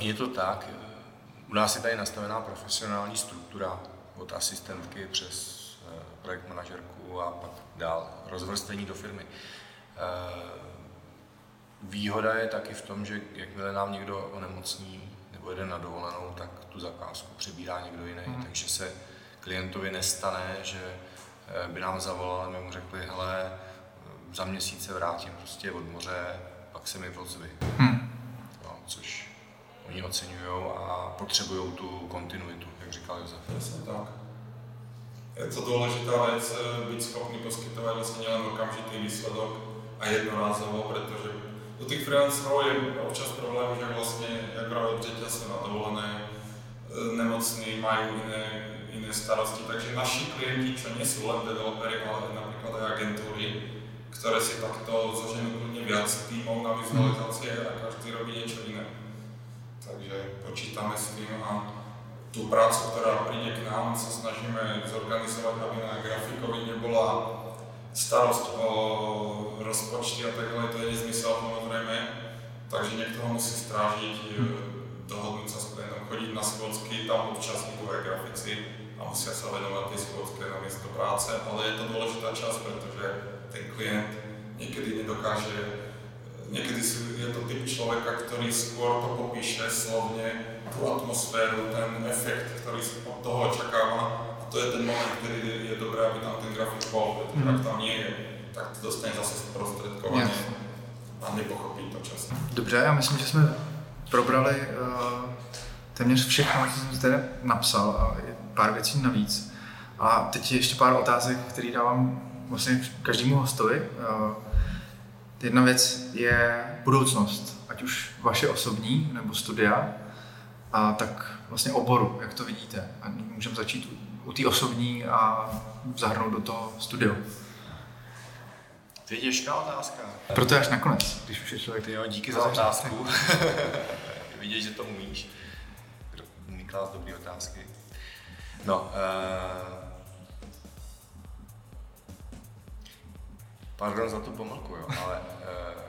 Je to tak. U nás je tady nastavená profesionální struktura od asistentky přes eh, projekt manažerku a pak dál rozvrstvení do firmy. Eh, výhoda je taky v tom, že jakmile nám někdo onemocní nebo jede na dovolenou, tak tu zakázku přebírá někdo jiný. Hmm. Takže se klientovi nestane, že eh, by nám zavolal a my mu řekli, hele, za měsíc se vrátím prostě od moře, pak se mi ozvy. Hmm. No, což oni oceňují a potřebují tu kontinuitu, jak říkal Josef. Přesně tak. Je to důležitá věc, eh, být schopný poskytovat vlastně jen okamžitý výsledok a jednorázovo, protože u těch freelancerů je občas problém, že vlastně, jak právě jsou na dovolené, eh, nemocní, mají jiné, jiné starosti, takže naši klienti, čo nie sú len developeri, ale napríklad aj agentúry, ktoré si takto zoženú kľudne viac týmov na vizualizácie a každý robí niečo iné. Takže počítame s tým a tú prácu, ktorá príde k nám, sa snažíme zorganizovať, aby na grafikovi nebola starosť o rozpočty a tak ďalej, to je nezmysel samozrejme. Takže ho musí strážiť, dohodnúť sa s klienom, chodiť na schôdzky, tam aj grafici a musia sa venovať tej schôdzke na miesto práce, ale je to dôležitá časť, pretože ten klient niekedy nedokáže niekedy je to typ človeka, ktorý skôr to popíše slovne, tú atmosféru, ten efekt, ktorý sa od toho očakáva. A to je ten moment, kedy je dobré, aby tam ten grafik pretože mm. ak tam nie je, tak to dostane zase sprostredkovanie yes. a nepochopí to čas. Dobře, já myslím, že jsme probrali uh, téměř všechno, co jsem zde napsal a pár věcí navíc. A teď ještě pár otázek, které dávám vlastně každému hostovi. Uh, jedna věc je budoucnost, ať už vaše osobní nebo studia, a tak vlastně oboru, jak to vidíte. A můžeme začít u, u té osobní a zahrnout do toho studio. To je těžká otázka. Proto až nakonec, když už je člověk... Jo, díky za otázku. Vidět, že to umíš. Umí klást dobré otázky. No, uh... pardon za tu pomlku, jo, ale uh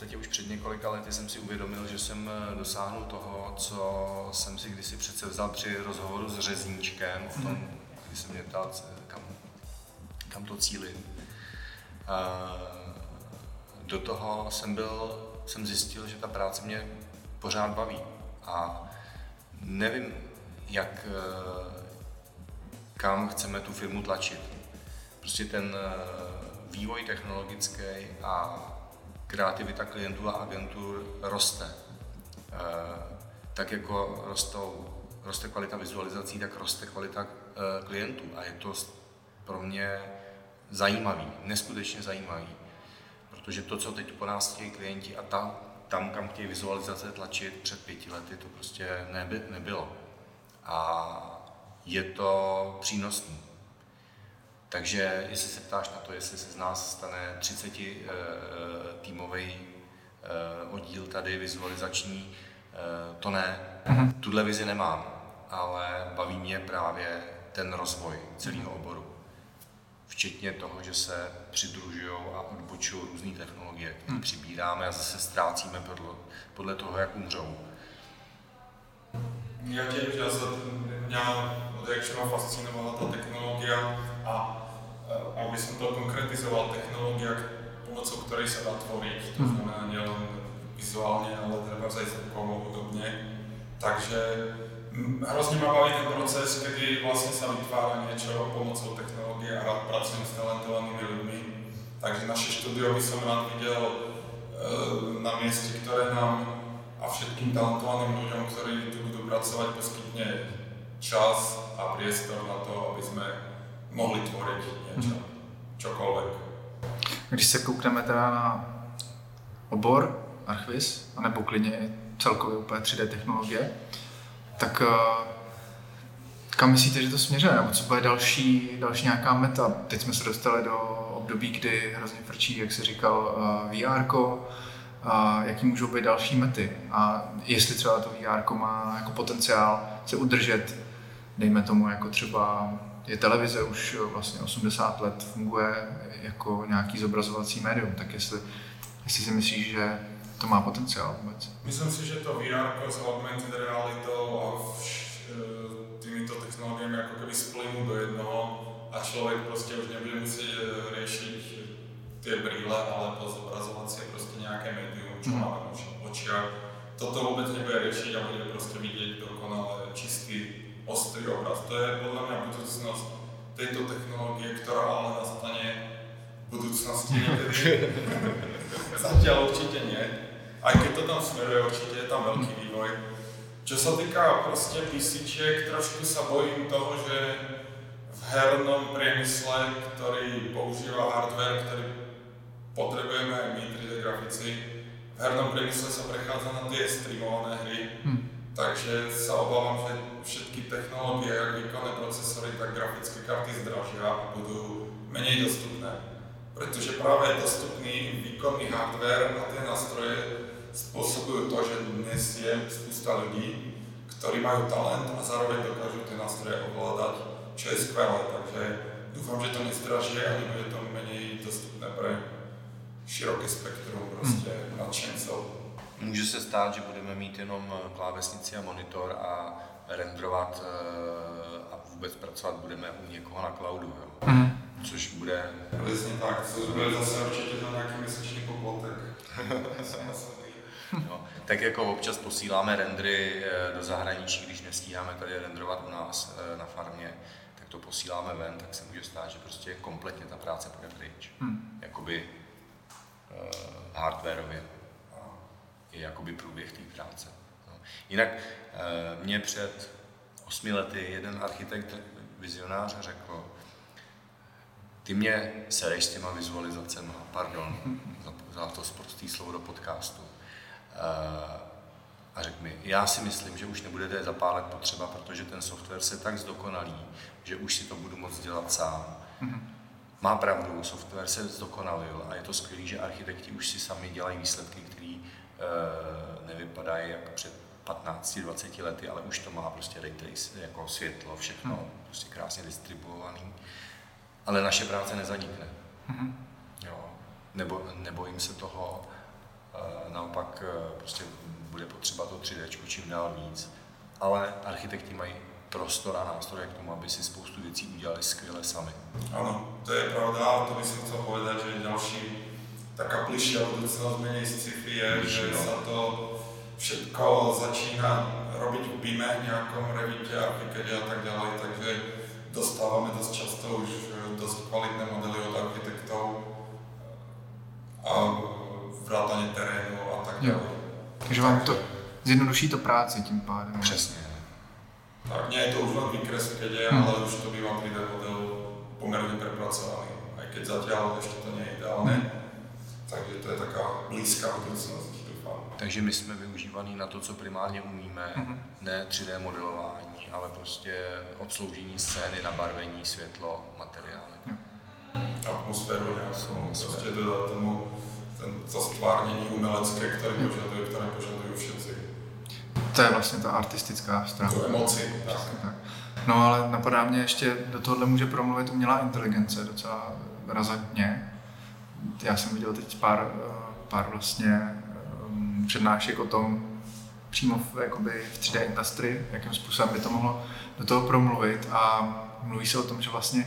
podstatě už před několika lety jsem si uvědomil, že jsem eh, dosáhnul toho, co jsem si kdysi přece vzal při rozhovoru s řezníčkem o tom, hmm. když jsem mě ptal, kam, kam to cílim. Do toho jsem byl, jsem zjistil, že ta práce mě pořád baví. A nevím, jak, eh, kam chceme tu firmu tlačit. Prostě ten eh, vývoj technologický a kreativita klientů a agentur roste. Eh, tak jako rostou, roste kvalita vizualizací, tak roste kvalita eh, klientů a je to pro mě zajímavý, neskutečně zajímavý. Protože to, co teď po nás chtějí klienti a tam, tam kam chtějí vizualizace tlačit před pěti lety, to prostě neby, nebylo. A je to přínosné. Takže jestli se ptáš na to, jestli se z nás stane 30 uh, týmový uh, oddíl tady vizualizační, to ne. Uh-huh. Tuhle vizi nemám, ale baví mě právě ten rozvoj celého oboru. Včetně toho, že se přidružují a odbočují různé technologie, které uh-huh. přibíráme a zase ztrácíme podle, podle toho, jak umřou. Já tě, já se, mě od jak fascinovala ta technologie a aby som to konkretizoval, technológia, pomocou ktorej sa dá tvoriť, to mhm. znamená nielen vizuálne, ale treba aj zvukovo hudobne. Takže hrozně ma baví ten proces, kedy vlastně sa vytvára niečo pomocou technológie a rád pracujem s talentovanými ľuďmi. Takže naše štúdio by som rád videl e, na mieste, ktoré nám a všetkým talentovaným ľuďom, ktorí tu budú pracovať, poskytne čas a priestor na to, aby sme mohli tvoriť niečo, mm. čokoľvek. Když se koukneme teda na obor Archvis, anebo klidně celkově úplně 3D technologie, tak eh, kam myslíte, že to směřuje? Nebo co bude další, další nějaká meta? Teď jsme se dostali do období, kdy hrozně frčí, jak se říkal, eh, VR, a jaký můžou být další mety a jestli třeba to VR má jako potenciál se udržet, dejme tomu jako třeba je televize už eh, vlastně 80 let funguje jako nějaký zobrazovací médium, tak jestli, jestli si myslíš, že to má potenciál vůbec? Myslím si, že to VR s augmented realitou a eh, týmito technologiemi jako keby splynú do jednoho a člověk prostě už nebude muset eh, řešit ty brýle, ale to zobrazovací je prostě nějaké médium, čo mm. riešiť a bude proste vidieť dokonale čistý, ostrý obraz. To je podľa mňa budúcnosť tejto technológie, ktorá ale nastane v budúcnosti niekedy. Zatiaľ určite nie. Aj keď to tam smeruje, určite je tam veľký vývoj. Čo sa týka proste písičiek, trošku sa bojím toho, že v hernom priemysle, ktorý používa hardware, ktorý potrebujeme aj my 3D grafici, v hernom priemysle sa prechádza na tie streamované hry, hmm. Takže sa obávam, že všetky technológie, jak výkonné procesory, tak grafické karty zdražia a budú menej dostupné. Pretože práve dostupný výkonný hardware a tie nástroje spôsobujú to, že dnes je spústa ľudí, ktorí majú talent a zároveň dokážu tie nástroje ovládať, čo je skvelé. Takže dúfam, že to nezdraží a bude to menej dostupné pre široké spektrum prostě hmm. nadšencov. Může se stát, že budeme mít jenom klávesnici a monitor a renderovat eh, a vůbec pracovat budeme u někoho na cloudu. Jo? Hmm. Což bude... Přesně tak, což bude zase určitě to nějaký měsíční poplatek. No, tak jako občas posíláme rendry eh, do zahraničí, když nestíháme tady renderovat u nás eh, na farmě, tak to posíláme ven, tak se může stát, že prostě kompletně ta práce půjde pryč. Hmm. Jakoby uh, hardwareově je jakoby průběh té práce. No. Jinak uh, mě před osmi lety jeden architekt, vizionář řekl, ty mě sereš s těma vizualizacemi, pardon za, za to prostý slovo do podcastu. Uh, a řekl mi, já si myslím, že už nebude za pár let potřeba, protože ten software se tak zdokonalí, že už si to budu moct dělat sám. Mm-hmm. Má pravdu, software se zdokonalil a je to skvělé, že architekti už si sami dělají výsledky, které nevypadají jak před 15-20 lety, ale už to má prostě ray trace, jako světlo, všechno mm. prostě krásně distribuovaný. Ale naše práce nezanikne. Mm-hmm. Jo. Nebo, nebojím se toho, uh, naopak uh, prostě bude potřeba to 3D čím dál víc. Ale architekti mají prostor a nástroje k tomu, aby si spoustu věcí udělali skvěle sami. Ano, to je pravda to bych chcel povedať, že další taká bližšia budúcnosť menej sci-fi je, že sa to všetko začína robiť v BIME, nejakom revite, Archicade a tak ďalej, takže dostávame dosť často už dosť kvalitné modely od architektov a vrátane terénu a tak ďalej. Takže vám to zjednoduší to práci tím pádem. Přesně. Tak nie je to už len výkres, keď je, hmm. ale už to bývá 3D model pomerne prepracovaný. Aj keď zatiaľ ešte to nie je ideálne. Hmm. Takže to je taká blízká budúcnosť, doufám. Takže my jsme využívaní na to, co primárně umíme, hmm. ne 3D modelování, ale prostě obsloužení scény, nabarvení, světlo, materiály. Hmm. Atmosféru nějakou, prostě dodat tomu ten, to stvárnění umelecké, které hmm. požadují, které požadují všetci. To je vlastně ta artistická strana. To emoci. Tak. tak. No ale napadá mě ještě, do tohohle může promluvit umělá inteligence docela razantně. Já jsem viděl teď pár, pár vlastně um, přednášek o tom, přímo v, jakoby v 3D industry, jakým způsobem by to mohlo do toho promluvit. A mluví se o tom, že vlastně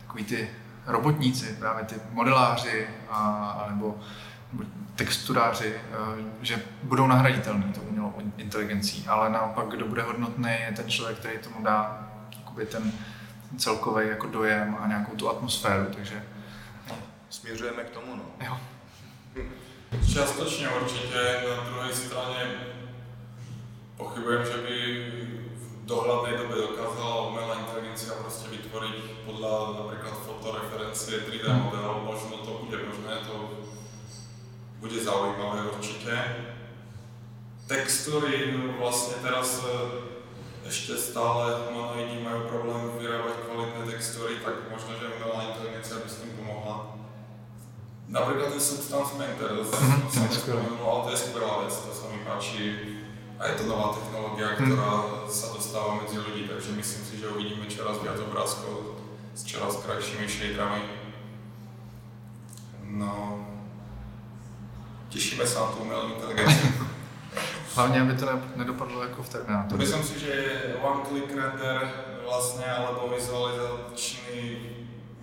takový ty robotníci, právě ty modeláři a, nebo, nebo texturáři, eh, že budou nahraditelní tou umělou inteligencí, ale naopak, kdo bude hodnotný, je ten člověk, který tomu dá jakoby ten celkový jako dojem a nějakou tu atmosféru, takže... Směřujeme k tomu, no. Jo. Částečně určitě, na druhé straně pochybujem, že by v dohľadnej dobe dokázala umelá inteligencia prostě vytvoriť podľa napríklad fotoreferencie 3D model, možno to bude možné, to bude zaujímavé určite. Textúry vlastne teraz e, ešte stále humanoidi majú problém vyrábať kvalitné textúry, tak možno, že umelá inteligencia by. Napríklad ten Substance to mm-hmm, som nespomenul, ale to je skvelá vec, to sa mi páči. A je to nová technológia, mhm. ktorá mm. sa dostáva medzi ľudí, takže myslím si, že uvidíme čoraz viac obrázkov s čoraz krajšími shaderami. No, těšíme se na tu umělou inteligenci. Hlavně, aby to nedopadlo jako v Terminátoru. Myslím si, že one click render vlastně, alebo vizualizační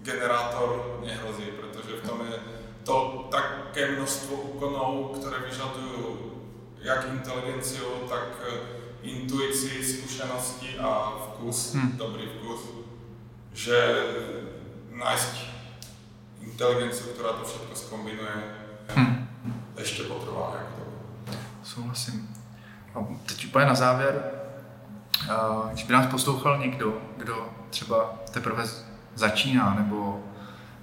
generátor nehrozí, protože v tom je to také množstvo úkonov, které vyžadují jak inteligenciu, tak eh, intuici, zkušenosti a vkus, hmm. dobrý vkus, že nájsť inteligenci, která to všechno zkombinuje, hmm. ještě potrvá nějak to. Souhlasím. A teď úplně na závěr, když by nás poslouchal někdo, kdo třeba teprve začíná, nebo,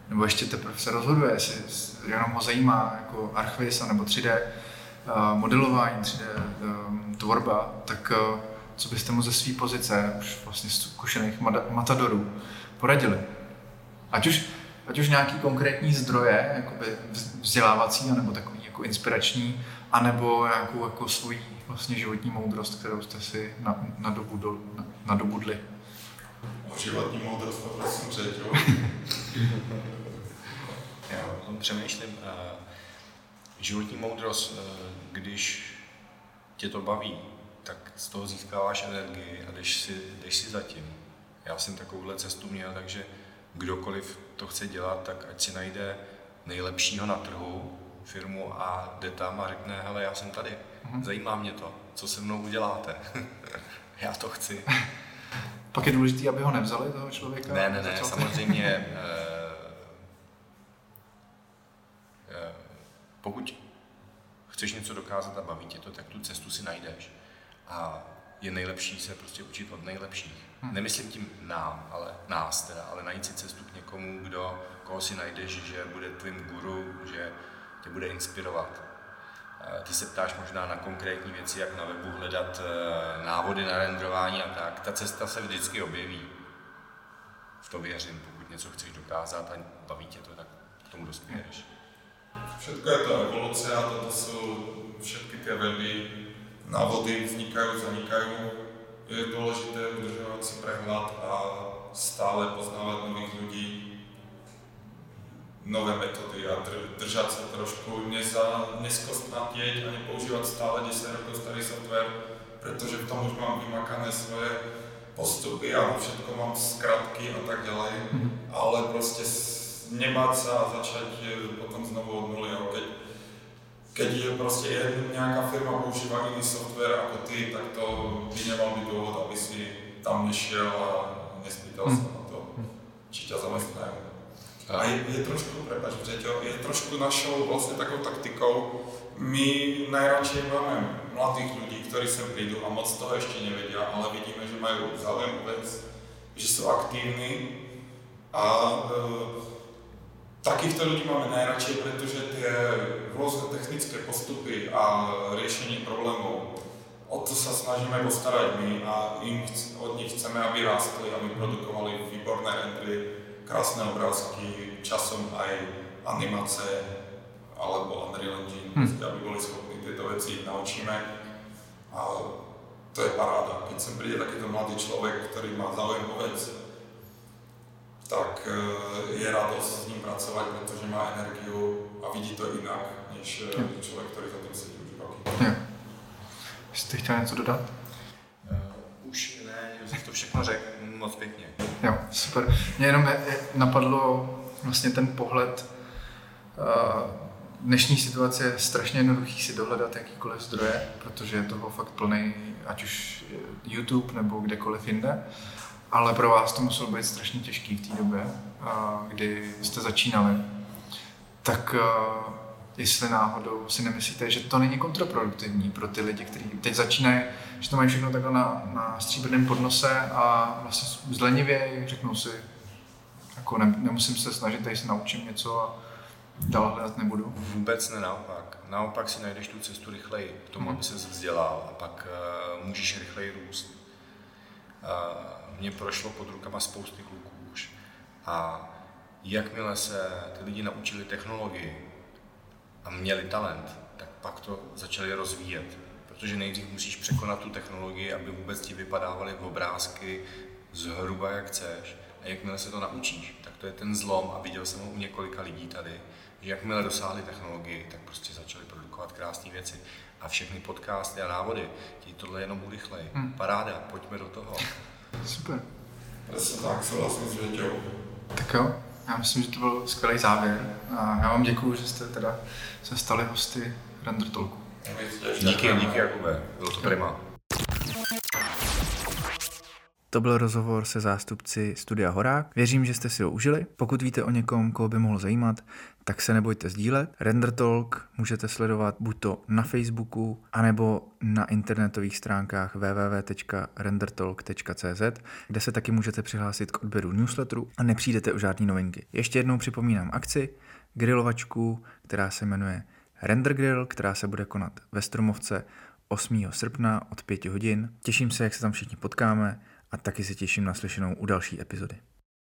nebo ještě teprve se rozhoduje, jestli jenom ho zajímá jako Archvis nebo 3D modelování, 3D um, tvorba, tak uh, co byste mu ze své pozice, už vlastně zkušených matadorů, poradili? Ať už, ať už nějaký konkrétní zdroje, jakoby vzdělávací, nebo takový jako inspirační, anebo nějakou jako svůj vlastně životní moudrost, kterou jste si na, na dobu, na, nadobudli. O životní moudrost to prosím řeď, Já o tom přemýšlím. Životní moudrost, když tě to baví, tak z toho získáváš energii a jdeš si, jdeš si zatím. Já jsem takovouhle cestu měl, takže kdokoliv to chce dělat, tak ať si najde nejlepšího na trhu, firmu a jde tam a řekne, hele, já jsem tady, mhm. zajímá mě to, co se mnou uděláte, já to chci. Pak je důležité, aby ho nevzali, toho člověka? Ne, ne, ne, samozřejmě. Eh, eh, pokud chceš něco dokázat a baví tě to, tak tu cestu si najdeš. A je nejlepší se prostě učit od nejlepších. Hmm. Nemyslím tím nám, ale nás teda, ale najít si cestu k někomu, kdo, koho si najdeš, že bude tvým guru, že tě bude inspirovat. Ty se ptáš možná na konkrétní věci, jak na webu hledat eh, návody na rendrování a tak. Ta cesta se vždycky objeví. V to věřím, pokud něco chceš dokázat a baví tě to, tak k tomu dospěješ. Všechno je to evoluce a toto jsou všechny ty weby, návody vznikají, zanikají. Je důležité udržovat si prehľad a stále poznávat nových lidí, nové metody a držať sa trošku, neza, neskostnatieť a nepoužívať stále 10 rokov starý software, pretože v tom už mám vymakané svoje postupy a všetko mám skratky a tak ďalej, mm-hmm. ale prostě nebáť sa a začať potom znovu od nuly. A keď, keď je prostě nějaká firma používá jiný software jako ty, tak to by nemal být důvod, aby si tam nešel a nespýtal mm. se na to, či ťa zamestnajú. A je, je trošku, prepač, Břeťo, je trošku našou vlastně takovou taktikou, my najradšej máme mladých ľudí, ktorí sem prídu a moc toho ešte nevedia, ale vidíme, že majú záujem vec, že sú aktívni a e, takýchto ľudí máme najradšej, pretože tie rôzne technické postupy a riešenie problémov, o to sa snažíme postarať my a im, od nich chceme, aby rástli, aby produkovali výborné rendry, krásne obrázky, časom aj animace alebo Unreal Engine, hmm. aby boli schopní tieto veci naučíme. A to je paráda. Keď sem príde takýto mladý človek, ktorý má záujem o vec, tak e, je radosť s ním pracovať, pretože má energiu a vidí to inak, než. Hm. člověk, který za tím sedí už roky. Yeah. Jste chtěl něco dodat? Uh, už ne, Josef to všechno řekl moc pěkně. Jo, super. Mě jenom napadlo vlastně ten pohled uh, dnešní situace je strašně jednoduchý si dohledat jakýkoliv zdroje, protože je toho fakt plný, ať už YouTube nebo kdekoliv jinde. Ale pro vás to muselo být strašně těžký v té době, kdy jste začínali. Tak jestli náhodou si nemyslíte, že to není kontraproduktivní pro ty lidi, kteří teď začínají, že to mají všechno takhle na, na stříbrném podnose a vlastně zlenivě řeknou si, jako ne, nemusím se snažit, tady se naučím něco a dál hledat nebudu. Vůbec ne naopak. Naopak si najdeš tu cestu rychleji k tomu, hmm. aby se vzdělal a pak uh, můžeš rychleji růst. Uh, mně prošlo pod rukama spousty kluků už. A jakmile se ty lidi naučili technologii, a měli talent, tak pak to začali rozvíjet. Protože nejdřív musíš překonat tu technologii, aby vůbec ti vypadávaly obrázky zhruba jak chceš. A jakmile se to naučíš, tak to je ten zlom a viděl jsem ho u několika lidí tady, že jakmile dosáhli technologii, tak prostě začali produkovat krásné věci. A všechny podcasty a návody, ti tohle jenom urychlej. Hmm. Paráda, pojďme do toho. Super. Přesně tak, souhlasím s Věťou. Tak jo, já myslím, že to byl skvělý závěr. A já vám děkuji, že jste teda se stali hosty Render Talku. Díky, díky Jakube, bylo to prima. To byl rozhovor se zástupci Studia Horák. Věřím, že jste si ho užili. Pokud víte o někom, koho by mohl zajímat, tak se nebojte sdílet. Render Talk můžete sledovat buď to na Facebooku, anebo na internetových stránkách www.rendertalk.cz, kde se taky můžete přihlásit k odběru newsletteru a nepřijdete o žádné novinky. Ještě jednou připomínám akci, grilovačku, která se jmenuje Render Grill, která se bude konat ve Stromovce 8. srpna od 5 hodin. Těším se, jak se tam všichni potkáme a taky se těším na slyšenou u další epizody.